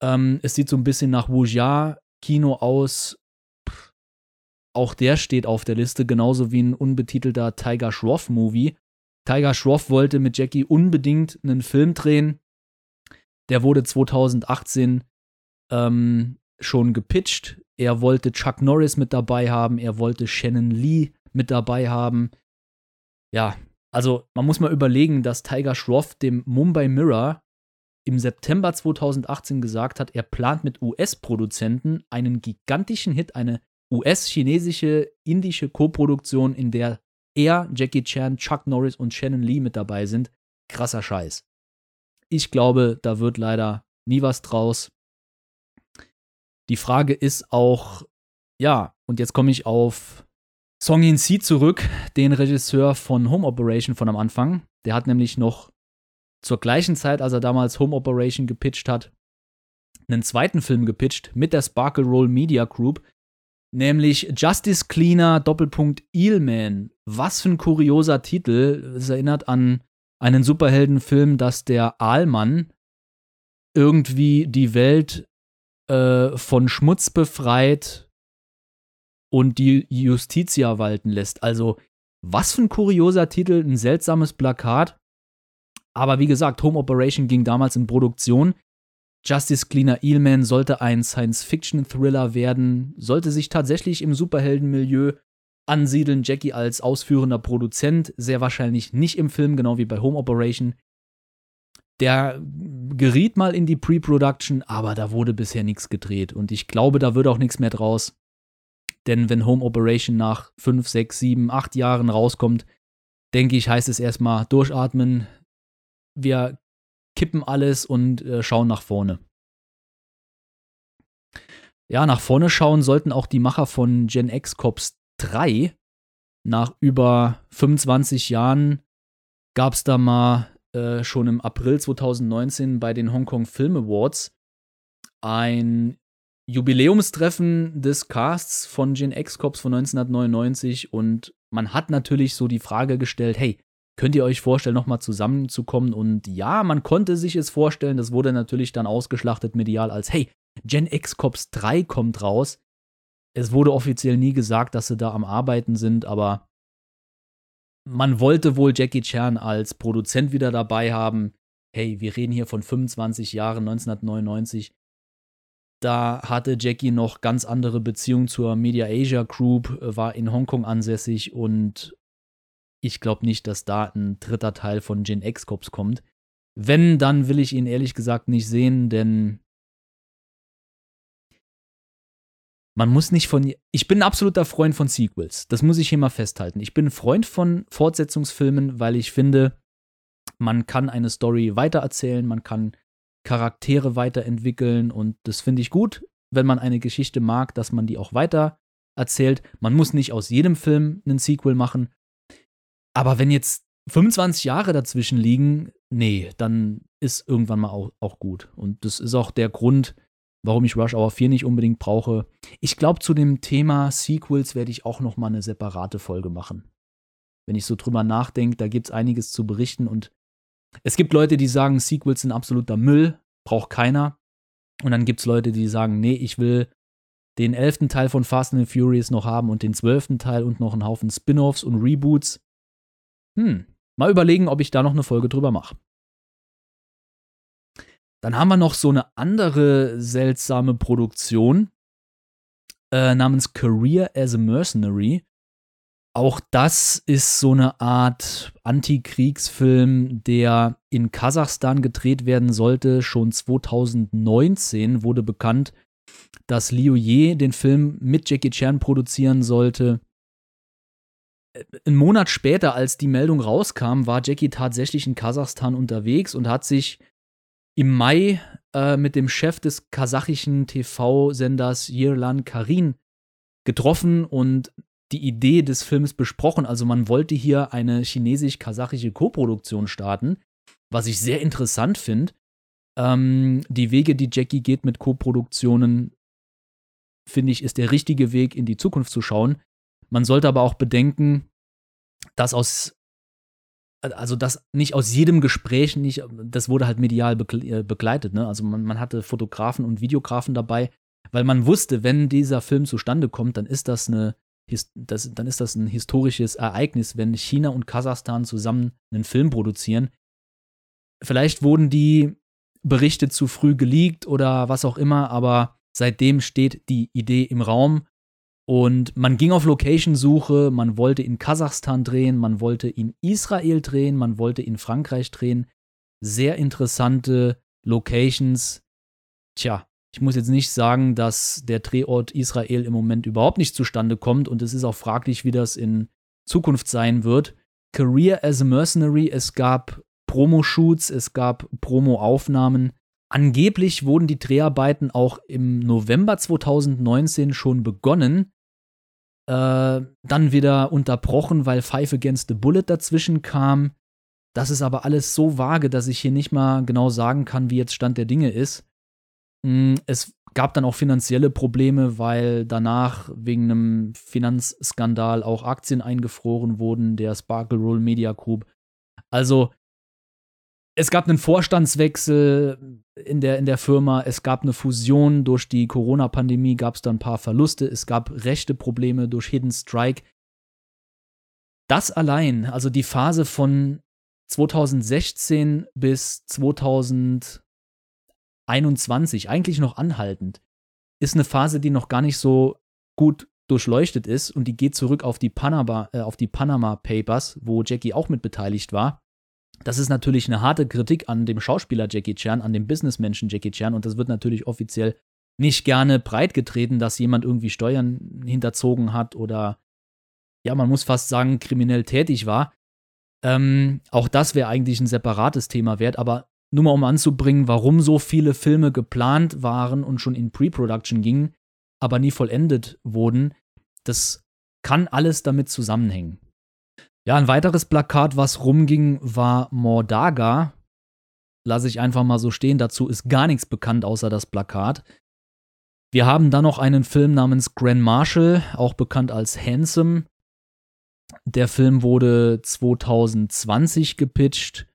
Ähm, es sieht so ein bisschen nach Wuxia-Kino aus. Auch der steht auf der Liste, genauso wie ein unbetitelter Tiger Schroff-Movie. Tiger Schroff wollte mit Jackie unbedingt einen Film drehen. Der wurde 2018 ähm, schon gepitcht. Er wollte Chuck Norris mit dabei haben, er wollte Shannon Lee mit dabei haben. Ja, also man muss mal überlegen, dass Tiger Schroff dem Mumbai Mirror im September 2018 gesagt hat, er plant mit US-Produzenten einen gigantischen Hit, eine US-chinesische, indische Koproduktion, in der er, Jackie Chan, Chuck Norris und Shannon Lee mit dabei sind. Krasser Scheiß. Ich glaube, da wird leider nie was draus. Die Frage ist auch, ja, und jetzt komme ich auf Song In Si zurück, den Regisseur von Home Operation von am Anfang. Der hat nämlich noch zur gleichen Zeit, als er damals Home Operation gepitcht hat, einen zweiten Film gepitcht mit der Sparkle Roll Media Group, nämlich Justice Cleaner Doppelpunkt Eelman. Was für ein kurioser Titel. Es erinnert an einen Superheldenfilm, dass der Aalmann irgendwie die Welt äh, von Schmutz befreit und die Justitia walten lässt. Also, was für ein kurioser Titel, ein seltsames Plakat. Aber wie gesagt, Home Operation ging damals in Produktion. Justice Cleaner Eelman sollte ein Science-Fiction-Thriller werden, sollte sich tatsächlich im Superheldenmilieu ansiedeln. Jackie als ausführender Produzent, sehr wahrscheinlich nicht im Film, genau wie bei Home Operation. Der geriet mal in die Pre-Production, aber da wurde bisher nichts gedreht und ich glaube, da wird auch nichts mehr draus. Denn wenn Home Operation nach 5, 6, 7, 8 Jahren rauskommt, denke ich, heißt es erstmal durchatmen, wir kippen alles und äh, schauen nach vorne. ja, nach vorne schauen sollten auch die Macher von Gen X Cops 3. Nach über 25 Jahren gab es da mal äh, schon im April 2019 bei den Hong Kong Film Awards ein Jubiläumstreffen des Casts von Gen X Cops von 1999 und man hat natürlich so die Frage gestellt, hey, könnt ihr euch vorstellen, nochmal zusammenzukommen? Und ja, man konnte sich es vorstellen, das wurde natürlich dann ausgeschlachtet medial als, hey, Gen X Cops 3 kommt raus. Es wurde offiziell nie gesagt, dass sie da am Arbeiten sind, aber man wollte wohl Jackie Chan als Produzent wieder dabei haben. Hey, wir reden hier von 25 Jahren, 1999. Da hatte Jackie noch ganz andere Beziehungen zur Media Asia Group, war in Hongkong ansässig und ich glaube nicht, dass da ein dritter Teil von Gen X Cops kommt. Wenn, dann will ich ihn ehrlich gesagt nicht sehen, denn man muss nicht von. Ich bin ein absoluter Freund von Sequels. Das muss ich hier mal festhalten. Ich bin ein Freund von Fortsetzungsfilmen, weil ich finde, man kann eine Story weitererzählen, man kann Charaktere weiterentwickeln und das finde ich gut, wenn man eine Geschichte mag, dass man die auch weiter erzählt. Man muss nicht aus jedem Film einen Sequel machen. Aber wenn jetzt 25 Jahre dazwischen liegen, nee, dann ist irgendwann mal auch, auch gut. Und das ist auch der Grund, warum ich Rush Hour 4 nicht unbedingt brauche. Ich glaube, zu dem Thema Sequels werde ich auch noch mal eine separate Folge machen. Wenn ich so drüber nachdenke, da gibt es einiges zu berichten und es gibt Leute, die sagen, Sequels sind absoluter Müll, braucht keiner. Und dann gibt es Leute, die sagen, nee, ich will den elften Teil von Fast and Furious noch haben und den zwölften Teil und noch einen Haufen Spin-offs und Reboots. Hm, mal überlegen, ob ich da noch eine Folge drüber mache. Dann haben wir noch so eine andere seltsame Produktion äh, namens Career as a Mercenary. Auch das ist so eine Art Antikriegsfilm, der in Kasachstan gedreht werden sollte. Schon 2019 wurde bekannt, dass Liu Ye den Film mit Jackie Chan produzieren sollte. Ein Monat später, als die Meldung rauskam, war Jackie tatsächlich in Kasachstan unterwegs und hat sich im Mai äh, mit dem Chef des kasachischen TV-Senders Yerlan Karin getroffen und die Idee des Films besprochen. Also man wollte hier eine chinesisch-kasachische Koproduktion starten, was ich sehr interessant finde. Ähm, die Wege, die Jackie geht mit Koproduktionen, finde ich, ist der richtige Weg, in die Zukunft zu schauen. Man sollte aber auch bedenken, dass aus also das nicht aus jedem Gespräch nicht, das wurde halt medial äh, begleitet, ne? Also man, man hatte Fotografen und Videografen dabei, weil man wusste, wenn dieser Film zustande kommt, dann ist das eine das, dann ist das ein historisches Ereignis, wenn China und Kasachstan zusammen einen Film produzieren. Vielleicht wurden die Berichte zu früh geleakt oder was auch immer, aber seitdem steht die Idee im Raum und man ging auf Location-Suche, man wollte in Kasachstan drehen, man wollte in Israel drehen, man wollte in Frankreich drehen. Sehr interessante Locations. Tja, ich muss jetzt nicht sagen, dass der Drehort Israel im Moment überhaupt nicht zustande kommt und es ist auch fraglich, wie das in Zukunft sein wird. Career as a Mercenary, es gab Promo-Shoots, es gab Promo-Aufnahmen. Angeblich wurden die Dreharbeiten auch im November 2019 schon begonnen äh, dann wieder unterbrochen, weil Five Against the Bullet dazwischen kam. Das ist aber alles so vage, dass ich hier nicht mal genau sagen kann, wie jetzt Stand der Dinge ist. Mm, es gab dann auch finanzielle Probleme, weil danach wegen einem Finanzskandal auch Aktien eingefroren wurden, der Sparkle Roll Media Group. Also es gab einen Vorstandswechsel in der, in der Firma, es gab eine Fusion, durch die Corona-Pandemie gab es dann ein paar Verluste, es gab rechte Probleme durch Hidden Strike. Das allein, also die Phase von 2016 bis 2021, eigentlich noch anhaltend, ist eine Phase, die noch gar nicht so gut durchleuchtet ist und die geht zurück auf die Panama, äh, auf die Panama Papers, wo Jackie auch mit beteiligt war. Das ist natürlich eine harte Kritik an dem Schauspieler Jackie Chan, an dem Businessmenschen Jackie Chan und das wird natürlich offiziell nicht gerne breitgetreten, dass jemand irgendwie Steuern hinterzogen hat oder ja, man muss fast sagen, kriminell tätig war. Ähm, auch das wäre eigentlich ein separates Thema wert, aber nur mal um anzubringen, warum so viele Filme geplant waren und schon in Pre-Production gingen. aber nie vollendet wurden. Das kann alles damit zusammenhängen. Ja, ein weiteres Plakat, was rumging, war Mordaga. Lasse ich einfach mal so stehen. Dazu ist gar nichts bekannt außer das Plakat. Wir haben dann noch einen Film namens Grand Marshal, auch bekannt als Handsome. Der Film wurde 2020 gepitcht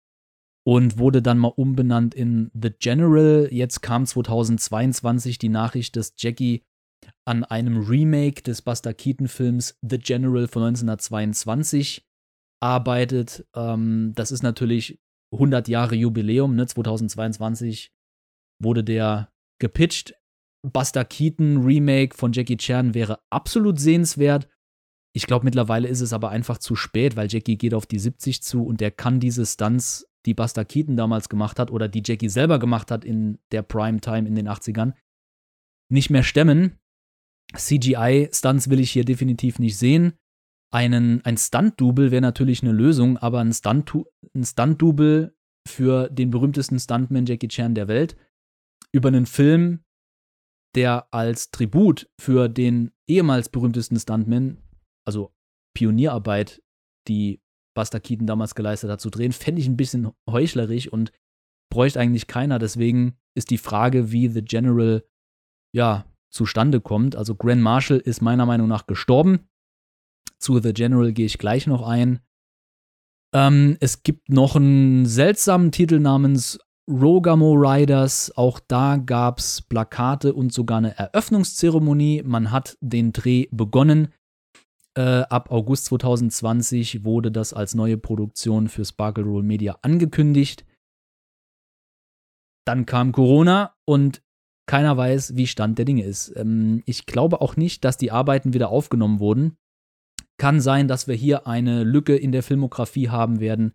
und wurde dann mal umbenannt in The General. Jetzt kam 2022 die Nachricht, dass Jackie an einem Remake des Buster Keaton-Films The General von 1922 arbeitet. Ähm, das ist natürlich 100 Jahre Jubiläum, ne? 2022 wurde der gepitcht. Buster Keaton Remake von Jackie Chan wäre absolut sehenswert. Ich glaube, mittlerweile ist es aber einfach zu spät, weil Jackie geht auf die 70 zu und der kann diese Stunts, die Buster Keaton damals gemacht hat oder die Jackie selber gemacht hat in der Primetime in den 80ern, nicht mehr stemmen. CGI-Stunts will ich hier definitiv nicht sehen. Einen, ein Stunt-Double wäre natürlich eine Lösung, aber ein Stunt-Double für den berühmtesten Stuntman Jackie Chan der Welt über einen Film, der als Tribut für den ehemals berühmtesten Stuntman, also Pionierarbeit, die Buster Keaton damals geleistet hat, zu drehen, fände ich ein bisschen heuchlerisch und bräuchte eigentlich keiner. Deswegen ist die Frage, wie The General ja zustande kommt. Also Grand Marshal ist meiner Meinung nach gestorben. Zu The General gehe ich gleich noch ein. Ähm, es gibt noch einen seltsamen Titel namens Rogamo Riders. Auch da gab es Plakate und sogar eine Eröffnungszeremonie. Man hat den Dreh begonnen. Äh, ab August 2020 wurde das als neue Produktion für Sparkle Roll Media angekündigt. Dann kam Corona und keiner weiß, wie Stand der Dinge ist. Ähm, ich glaube auch nicht, dass die Arbeiten wieder aufgenommen wurden. Kann sein, dass wir hier eine Lücke in der Filmografie haben werden,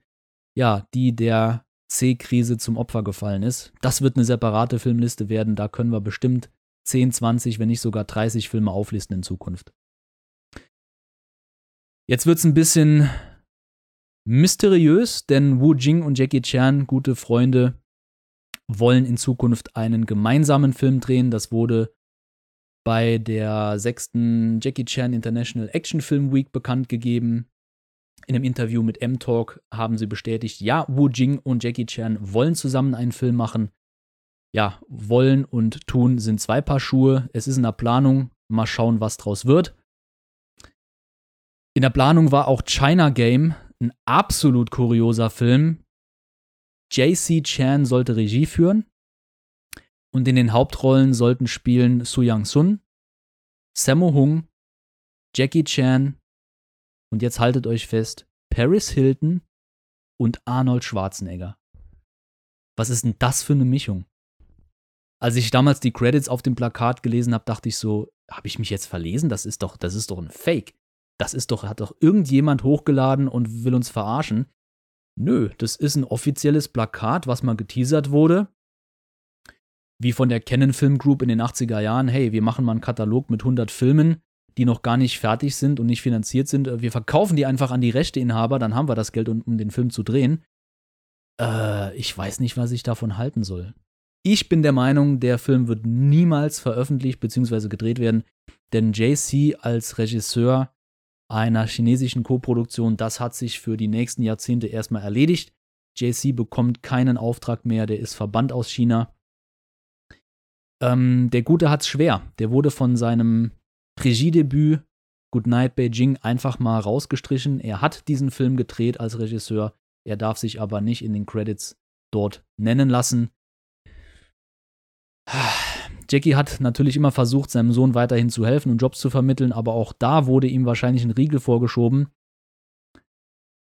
ja, die der C-Krise zum Opfer gefallen ist. Das wird eine separate Filmliste werden. Da können wir bestimmt 10, 20, wenn nicht sogar 30 Filme auflisten in Zukunft. Jetzt wird es ein bisschen mysteriös, denn Wu Jing und Jackie Chan, gute Freunde, wollen in Zukunft einen gemeinsamen Film drehen. Das wurde bei der sechsten Jackie Chan International Action Film Week bekannt gegeben. In einem Interview mit M-Talk haben sie bestätigt, ja, Wu Jing und Jackie Chan wollen zusammen einen Film machen. Ja, wollen und tun sind zwei Paar Schuhe. Es ist in der Planung. Mal schauen, was draus wird. In der Planung war auch China Game, ein absolut kurioser Film. JC Chan sollte Regie führen. Und in den Hauptrollen sollten spielen Su Yang Sun, Sammo Hung, Jackie Chan und jetzt haltet euch fest, Paris Hilton und Arnold Schwarzenegger. Was ist denn das für eine Mischung? Als ich damals die Credits auf dem Plakat gelesen habe, dachte ich so, habe ich mich jetzt verlesen? Das ist doch, das ist doch ein Fake. Das ist doch, hat doch irgendjemand hochgeladen und will uns verarschen. Nö, das ist ein offizielles Plakat, was mal geteasert wurde wie von der Canon Film Group in den 80er Jahren, hey, wir machen mal einen Katalog mit 100 Filmen, die noch gar nicht fertig sind und nicht finanziert sind. Wir verkaufen die einfach an die Rechteinhaber, dann haben wir das Geld, um, den Film zu drehen. Äh, ich weiß nicht, was ich davon halten soll. Ich bin der Meinung, der Film wird niemals veröffentlicht bzw. gedreht werden, denn JC als Regisseur einer chinesischen Koproduktion, das hat sich für die nächsten Jahrzehnte erstmal erledigt. JC bekommt keinen Auftrag mehr, der ist verbannt aus China. Ähm, der Gute hat's schwer. Der wurde von seinem Regiedebüt Goodnight Beijing einfach mal rausgestrichen. Er hat diesen Film gedreht als Regisseur. Er darf sich aber nicht in den Credits dort nennen lassen. Jackie hat natürlich immer versucht, seinem Sohn weiterhin zu helfen und Jobs zu vermitteln, aber auch da wurde ihm wahrscheinlich ein Riegel vorgeschoben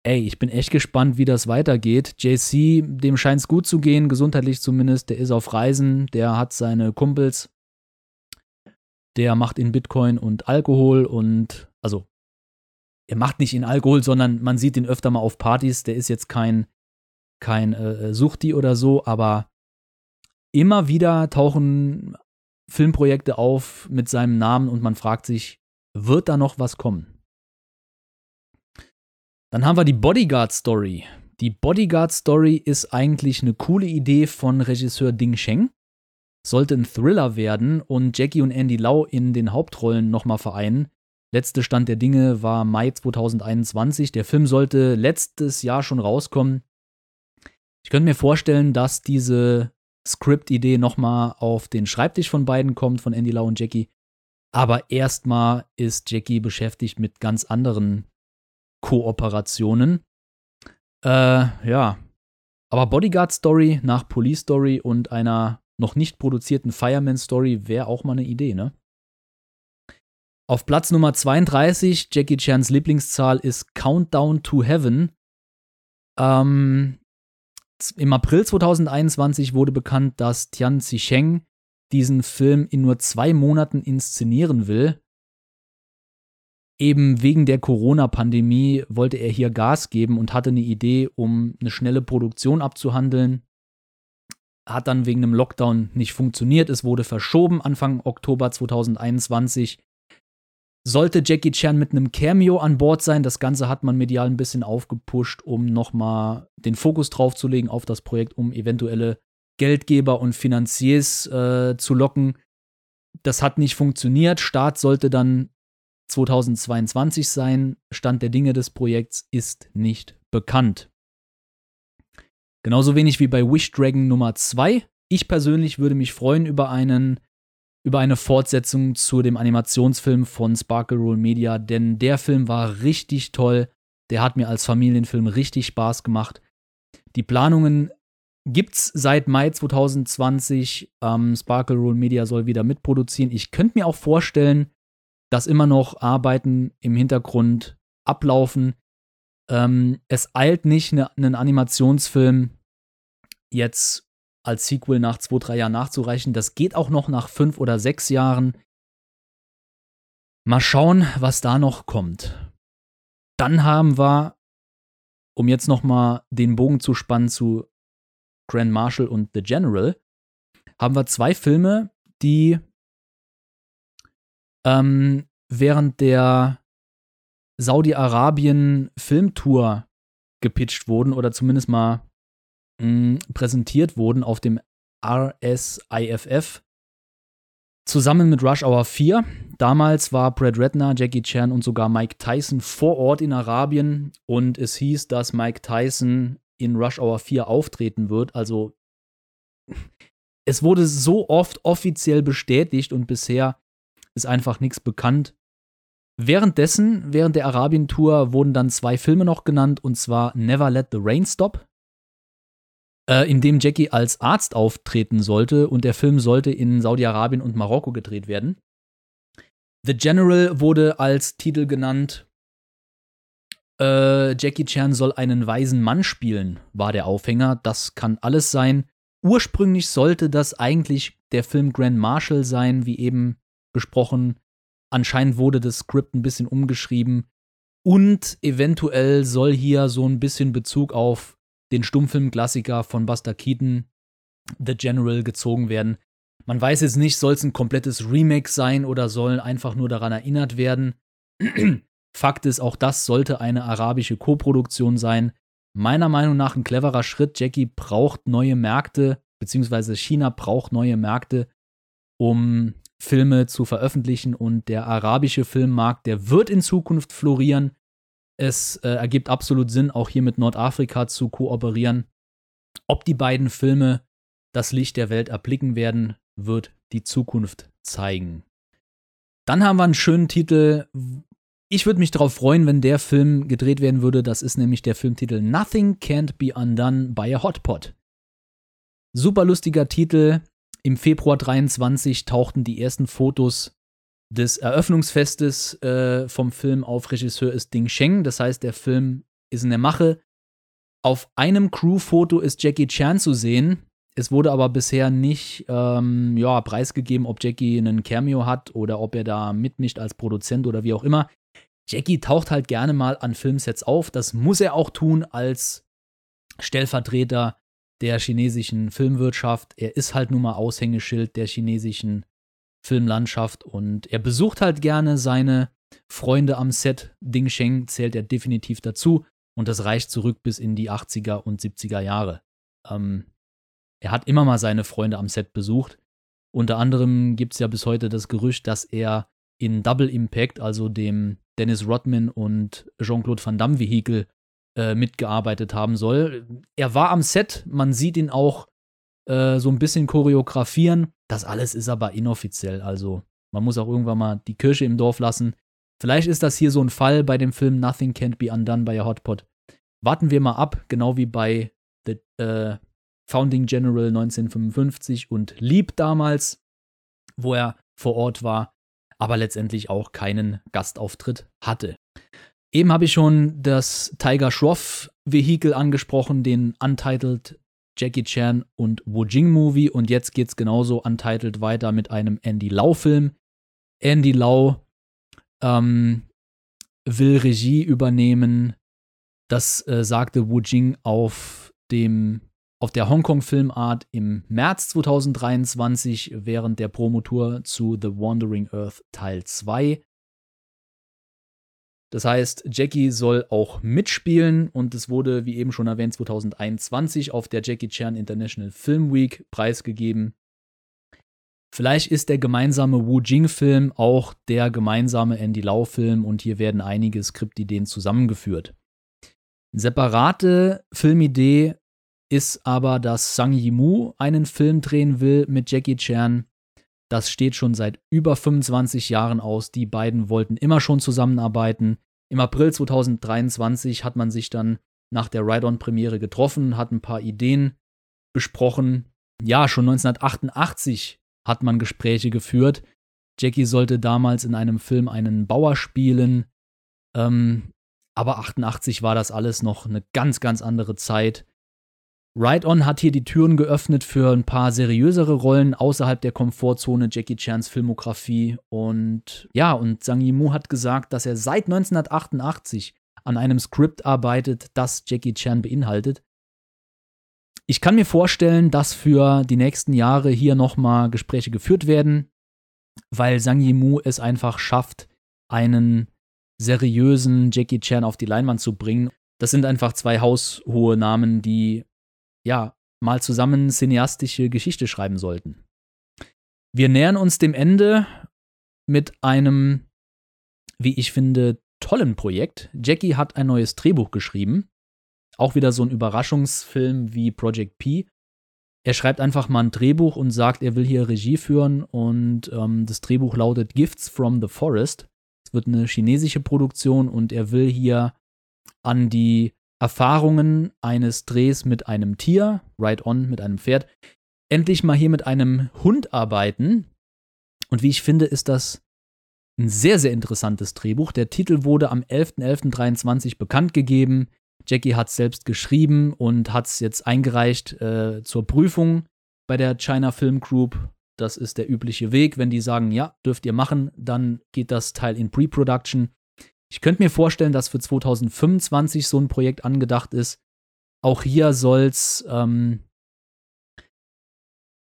ey, ich bin echt gespannt, wie das weitergeht. JC, dem scheint es gut zu gehen, gesundheitlich zumindest. Der ist auf Reisen, der hat seine Kumpels, der macht in Bitcoin und Alkohol und, also, er macht nicht in Alkohol, sondern man sieht ihn öfter mal auf Partys. Der ist jetzt kein, kein äh, Suchti oder so, aber immer wieder tauchen Filmprojekte auf mit seinem Namen und man fragt sich, wird da noch was kommen? Dann haben wir die Bodyguard Story. Die Bodyguard Story ist eigentlich eine coole Idee von Regisseur Ding Sheng. sollte ein Thriller werden und Jackie und Andy Lau in den Hauptrollen nochmal vereinen. Letzte Stand der Dinge war Mai 2021. Der Film sollte letztes Jahr schon rauskommen. Ich könnte mir vorstellen, dass diese Script-Idee nochmal auf den Schreibtisch von beiden kommt, von Andy Lau und Jackie. Aber erstmal ist Jackie beschäftigt mit ganz anderen Kooperationen. Äh, ja. Aber Bodyguard Story nach Police Story und einer noch nicht produzierten Fireman Story wäre auch mal eine Idee, ne? Auf Platz Nummer 32, Jackie Chans Lieblingszahl ist Countdown to Heaven. Ähm, Im April 2021 wurde bekannt, dass Tian Zicheng diesen Film in nur zwei Monaten inszenieren will. Eben wegen der Corona-Pandemie wollte er hier Gas geben und hatte eine Idee, um eine schnelle Produktion abzuhandeln. Hat dann wegen einem Lockdown nicht funktioniert. Es wurde verschoben Anfang Oktober 2021. Sollte Jackie Chan mit einem Cameo an Bord sein, das Ganze hat man medial ein bisschen aufgepusht, um nochmal den Fokus draufzulegen auf das Projekt, um eventuelle Geldgeber und Finanziers äh, zu locken. Das hat nicht funktioniert. Start sollte dann 2022 sein. Stand der Dinge des Projekts ist nicht bekannt. Genauso wenig wie bei Wish Dragon Nummer 2. Ich persönlich würde mich freuen über einen über eine Fortsetzung zu dem Animationsfilm von Sparkle Roll Media, denn der Film war richtig toll. Der hat mir als Familienfilm richtig Spaß gemacht. Die Planungen gibt's seit Mai 2020. Ähm, Sparkle Roll Media soll wieder mitproduzieren. Ich könnte mir auch vorstellen, dass immer noch Arbeiten im Hintergrund ablaufen. Ähm, es eilt nicht, ne, einen Animationsfilm jetzt als Sequel nach zwei, drei Jahren nachzureichen. Das geht auch noch nach fünf oder sechs Jahren. Mal schauen, was da noch kommt. Dann haben wir, um jetzt noch mal den Bogen zu spannen zu Grand Marshal und The General, haben wir zwei Filme, die ähm, während der Saudi-Arabien-Filmtour gepitcht wurden oder zumindest mal mh, mm, präsentiert wurden auf dem RSIFF zusammen mit Rush Hour 4. Damals war Brad Redner, Jackie Chan und sogar Mike Tyson vor Ort in Arabien und es hieß, dass Mike Tyson in Rush Hour 4 auftreten wird. Also es wurde so oft offiziell bestätigt und bisher ist einfach nichts bekannt. Währenddessen, während der Arabien-Tour, wurden dann zwei Filme noch genannt, und zwar Never Let the Rain Stop, äh, in dem Jackie als Arzt auftreten sollte, und der Film sollte in Saudi-Arabien und Marokko gedreht werden. The General wurde als Titel genannt. Äh, Jackie Chan soll einen weisen Mann spielen, war der Aufhänger. Das kann alles sein. Ursprünglich sollte das eigentlich der Film Grand Marshal sein, wie eben besprochen. Anscheinend wurde das Skript ein bisschen umgeschrieben. Und eventuell soll hier so ein bisschen Bezug auf den Stummfilm-Klassiker von Buster Keaton, The General, gezogen werden. Man weiß jetzt nicht, soll es ein komplettes Remake sein oder soll einfach nur daran erinnert werden. Fakt ist, auch das sollte eine arabische Koproduktion sein. Meiner Meinung nach ein cleverer Schritt. Jackie braucht neue Märkte, beziehungsweise China braucht neue Märkte, um Filme zu veröffentlichen und der arabische Filmmarkt, der wird in Zukunft florieren. Es äh, ergibt absolut Sinn, auch hier mit Nordafrika zu kooperieren. Ob die beiden Filme das Licht der Welt erblicken werden, wird die Zukunft zeigen. Dann haben wir einen schönen Titel. Ich würde mich darauf freuen, wenn der Film gedreht werden würde. Das ist nämlich der Filmtitel Nothing Can't Be Undone by a Hot Pot. Super lustiger Titel. Im Februar 23 tauchten die ersten Fotos des Eröffnungsfestes äh, vom Film auf. Regisseur ist Ding Sheng, das heißt, der Film ist in der Mache. Auf einem Crew-Foto ist Jackie Chan zu sehen. Es wurde aber bisher nicht ähm, ja, preisgegeben, ob Jackie einen Cameo hat oder ob er da mitmischt als Produzent oder wie auch immer. Jackie taucht halt gerne mal an Filmsets auf. Das muss er auch tun als Stellvertreter der chinesischen Filmwirtschaft. Er ist halt nun mal Aushängeschild der chinesischen Filmlandschaft und er besucht halt gerne seine Freunde am Set. Ding Sheng zählt er definitiv dazu und das reicht zurück bis in die 80er und 70er Jahre. Ähm, er hat immer mal seine Freunde am Set besucht. Unter anderem gibt es ja bis heute das Gerücht, dass er in Double Impact, also dem Dennis Rodman und Jean-Claude Van Damme Vehikel, äh, mitgearbeitet haben soll. Er war am Set, man sieht ihn auch äh, so ein bisschen choreografieren. Das alles ist aber inoffiziell, also man muss auch irgendwann mal die Kirche im Dorf lassen. Vielleicht ist das hier so ein Fall bei dem Film Nothing Can't Be Undone bei Hotpot. Warten wir mal ab, genau wie bei The äh, Founding General 1955 und Lieb damals, wo er vor Ort war, aber letztendlich auch keinen Gastauftritt hatte. Eben habe ich schon das Tiger Shroff Vehikel angesprochen, den Untitled Jackie Chan und Wu Jing Movie und jetzt geht's genauso Untitled weiter mit einem Andy Lau Film. Andy Lau ähm, will Regie übernehmen. Das äh, sagte Wu Jing auf dem auf der Hongkong Filmart im März 2023 während der Promotour zu The Wandering Earth Teil 2. Das heißt, Jackie soll auch mitspielen und es wurde, wie eben schon erwähnt, 2021 auf der Jackie Chan International Film Week preisgegeben. Vielleicht ist der gemeinsame Wu Jing-Film auch der gemeinsame Andy Lau-Film und hier werden einige Skriptideen zusammengeführt. Eine separate Filmidee ist aber, dass Sang Yimou einen Film drehen will mit Jackie Chan. Das steht schon seit über 25 Jahren aus. Die beiden wollten immer schon zusammenarbeiten. Im April 2023 hat man sich dann nach der Ride-On-Premiere getroffen, hat ein paar Ideen besprochen. Ja, schon 1988 hat man Gespräche geführt. Jackie sollte damals in einem Film einen Bauer spielen. Ähm, aber 88 war das alles noch eine ganz, ganz andere Zeit. Ride On hat hier die Türen geöffnet für ein paar seriösere Rollen außerhalb der Komfortzone Jackie Chans Filmografie. Und ja, und Zhang Yimou hat gesagt, dass er seit 1988 an einem Skript arbeitet, das Jackie Chan beinhaltet. Ich kann mir vorstellen, dass für die nächsten Jahre hier nochmal Gespräche geführt werden, weil Zhang Yimou es einfach schafft, einen seriösen Jackie Chan auf die Leinwand zu bringen. Das sind einfach zwei haushohe Namen, die ja, mal zusammen cineastische Geschichte schreiben sollten. Wir nähern uns dem Ende mit einem, wie ich finde, tollen Projekt. Jackie hat ein neues Drehbuch geschrieben. Auch wieder so ein Überraschungsfilm wie Project P. Er schreibt einfach mal ein Drehbuch und sagt, er will hier Regie führen und ähm, das Drehbuch lautet Gifts from the Forest. Es wird eine chinesische Produktion und er will hier an die Erfahrungen eines Drehs mit einem Tier, Ride-On mit einem Pferd, endlich mal hier mit einem Hund arbeiten. Und wie ich finde, ist das ein sehr, sehr interessantes Drehbuch. Der Titel wurde am 11.11.23 bekannt gegeben. Jackie hat es selbst geschrieben und hat es jetzt eingereicht äh, zur Prüfung bei der China Film Group. Das ist der übliche Weg. Wenn die sagen, ja, dürft ihr machen, dann geht das Teil in Pre-Production. Ich könnte mir vorstellen, dass für 2025 so ein Projekt angedacht ist. Auch hier soll es ähm,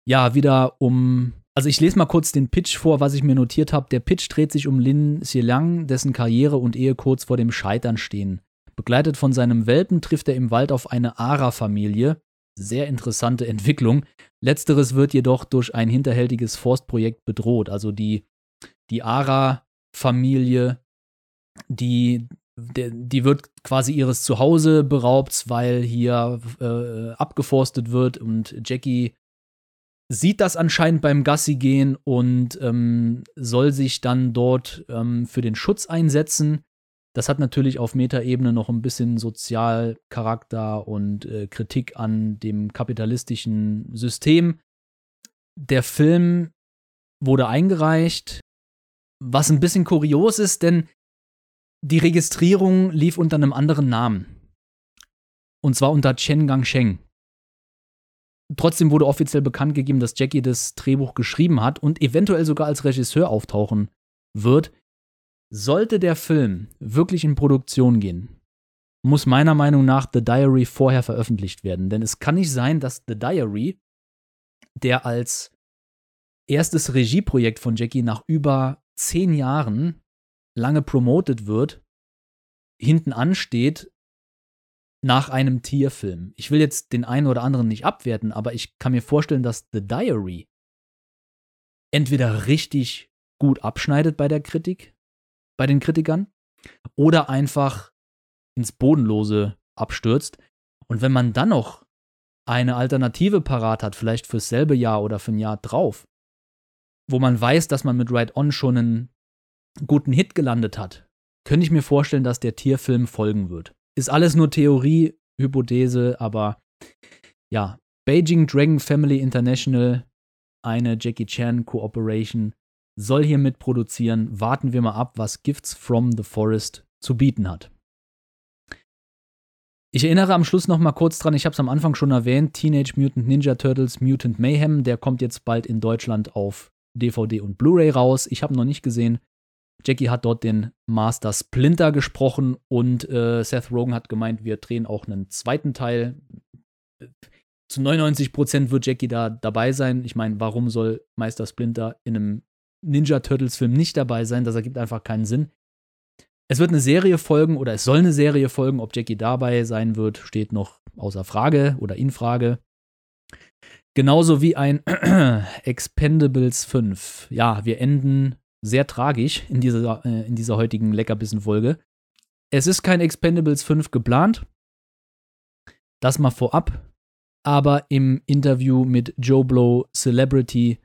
ja wieder um. Also ich lese mal kurz den Pitch vor, was ich mir notiert habe. Der Pitch dreht sich um Lin Xielang, dessen Karriere und Ehe kurz vor dem Scheitern stehen. Begleitet von seinem Welpen trifft er im Wald auf eine Ara-Familie. Sehr interessante Entwicklung. Letzteres wird jedoch durch ein hinterhältiges Forstprojekt bedroht. Also die, die Ara-Familie die, die wird quasi ihres Zuhause beraubt, weil hier äh, abgeforstet wird und Jackie sieht das anscheinend beim Gassi gehen und ähm, soll sich dann dort ähm, für den Schutz einsetzen. Das hat natürlich auf Metaebene noch ein bisschen Sozialcharakter und äh, Kritik an dem kapitalistischen System. Der Film wurde eingereicht, was ein bisschen kurios ist, denn die Registrierung lief unter einem anderen Namen. Und zwar unter Chen Gangsheng. Trotzdem wurde offiziell bekannt gegeben, dass Jackie das Drehbuch geschrieben hat und eventuell sogar als Regisseur auftauchen wird. Sollte der Film wirklich in Produktion gehen, muss meiner Meinung nach The Diary vorher veröffentlicht werden. Denn es kann nicht sein, dass The Diary, der als erstes Regieprojekt von Jackie nach über zehn Jahren lange promoted wird, hinten ansteht nach einem Tierfilm. Ich will jetzt den einen oder anderen nicht abwerten, aber ich kann mir vorstellen, dass The Diary entweder richtig gut abschneidet bei der Kritik, bei den Kritikern, oder einfach ins Bodenlose abstürzt. Und wenn man dann noch eine Alternative parat hat, vielleicht fürs selbe Jahr oder für ein Jahr drauf, wo man weiß, dass man mit Ride On schon einen guten Hit gelandet hat, könnte ich mir vorstellen, dass der Tierfilm folgen wird. Ist alles nur Theorie, Hypothese, aber ja, Beijing Dragon Family International, eine Jackie Chan Cooperation, soll hier mitproduzieren. Warten wir mal ab, was Gifts from the Forest zu bieten hat. Ich erinnere am Schluss noch mal kurz dran, ich habe es am Anfang schon erwähnt, Teenage Mutant Ninja Turtles Mutant Mayhem, der kommt jetzt bald in Deutschland auf DVD und Blu-ray raus. Ich habe noch nicht gesehen. Jackie hat dort den Master Splinter gesprochen und äh, Seth Rogen hat gemeint, wir drehen auch einen zweiten Teil. Zu 99% wird Jackie da dabei sein. Ich meine, warum soll Meister Splinter in einem Ninja Turtles Film nicht dabei sein? Das ergibt einfach keinen Sinn. Es wird eine Serie folgen oder es soll eine Serie folgen. Ob Jackie dabei sein wird, steht noch außer Frage oder in Frage. Genauso wie ein Expendables 5. Ja, wir enden sehr tragisch in dieser, äh, in dieser heutigen Leckerbissen-Folge. Es ist kein Expendables 5 geplant. Das mal vorab. Aber im Interview mit Joe Blow Celebrity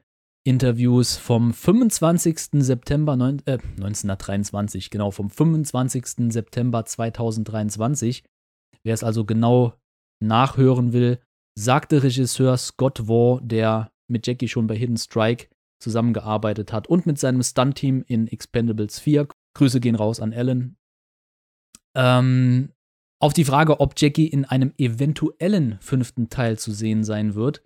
Interviews vom 25. September neun, äh, 1923, genau, vom 25. September 2023. Wer es also genau nachhören will, sagte Regisseur Scott Waugh, der mit Jackie schon bei Hidden Strike zusammengearbeitet hat und mit seinem Stunt-Team in Expendables 4. Grüße gehen raus an Alan. Ähm, auf die Frage, ob Jackie in einem eventuellen fünften Teil zu sehen sein wird,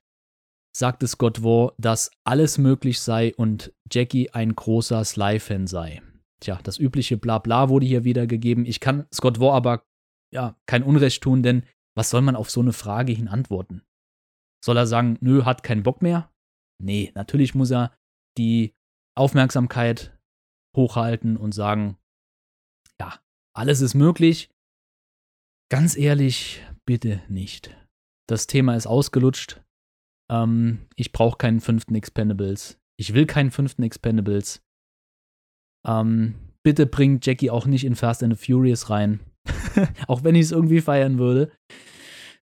sagte Scott Waugh, dass alles möglich sei und Jackie ein großer Sly-Fan sei. Tja, das übliche Blabla wurde hier wiedergegeben. Ich kann Scott Waugh aber ja kein Unrecht tun, denn was soll man auf so eine Frage hin antworten? Soll er sagen, nö, hat keinen Bock mehr? Nee, natürlich muss er die Aufmerksamkeit hochhalten und sagen, ja, alles ist möglich. Ganz ehrlich, bitte nicht. Das Thema ist ausgelutscht. Ähm, ich brauche keinen fünften Expendables. Ich will keinen fünften Expendables. Ähm, bitte bringt Jackie auch nicht in Fast and the Furious rein. auch wenn ich es irgendwie feiern würde.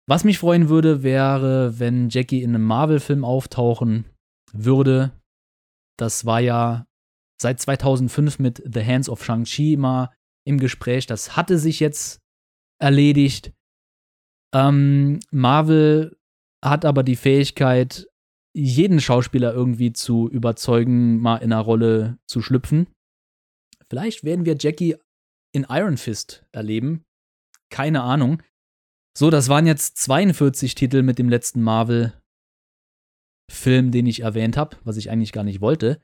Was mich freuen würde, wäre, wenn Jackie in einem Marvel-Film auftauchen würde. Das war ja seit 2005 mit The Hands of Shang-Chi mal im Gespräch. Das hatte sich jetzt erledigt. Ähm, Marvel hat aber die Fähigkeit, jeden Schauspieler irgendwie zu überzeugen, mal in einer Rolle zu schlüpfen. Vielleicht werden wir Jackie in Iron Fist erleben. Keine Ahnung. So, das waren jetzt 42 Titel mit dem letzten Marvel-Film, den ich erwähnt habe, was ich eigentlich gar nicht wollte.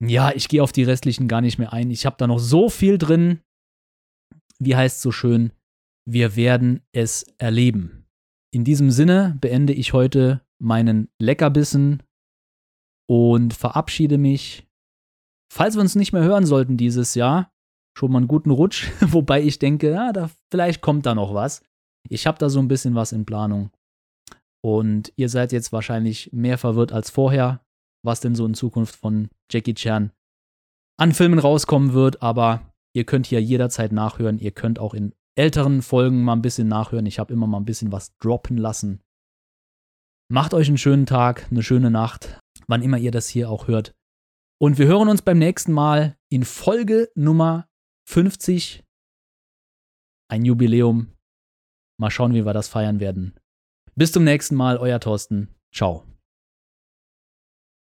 Ja, ich gehe auf die restlichen gar nicht mehr ein. Ich habe da noch so viel drin. Wie heißt so schön? Wir werden es erleben. In diesem Sinne beende ich heute meinen Leckerbissen und verabschiede mich. Falls wir uns nicht mehr hören sollten dieses Jahr, schon mal einen guten Rutsch, wobei ich denke, ja, da, vielleicht kommt da noch was. Ich habe da so ein bisschen was in Planung. Und ihr seid jetzt wahrscheinlich mehr verwirrt als vorher, was denn so in Zukunft von Jackie Chan an Filmen rauskommen wird, aber ihr könnt hier jederzeit nachhören. Ihr könnt auch in älteren Folgen mal ein bisschen nachhören. Ich habe immer mal ein bisschen was droppen lassen. Macht euch einen schönen Tag, eine schöne Nacht, wann immer ihr das hier auch hört. Und wir hören uns beim nächsten Mal in Folge Nummer 50. Ein Jubiläum. Mal schauen, wie wir das feiern werden. Bis zum nächsten Mal, euer Thorsten. Ciao.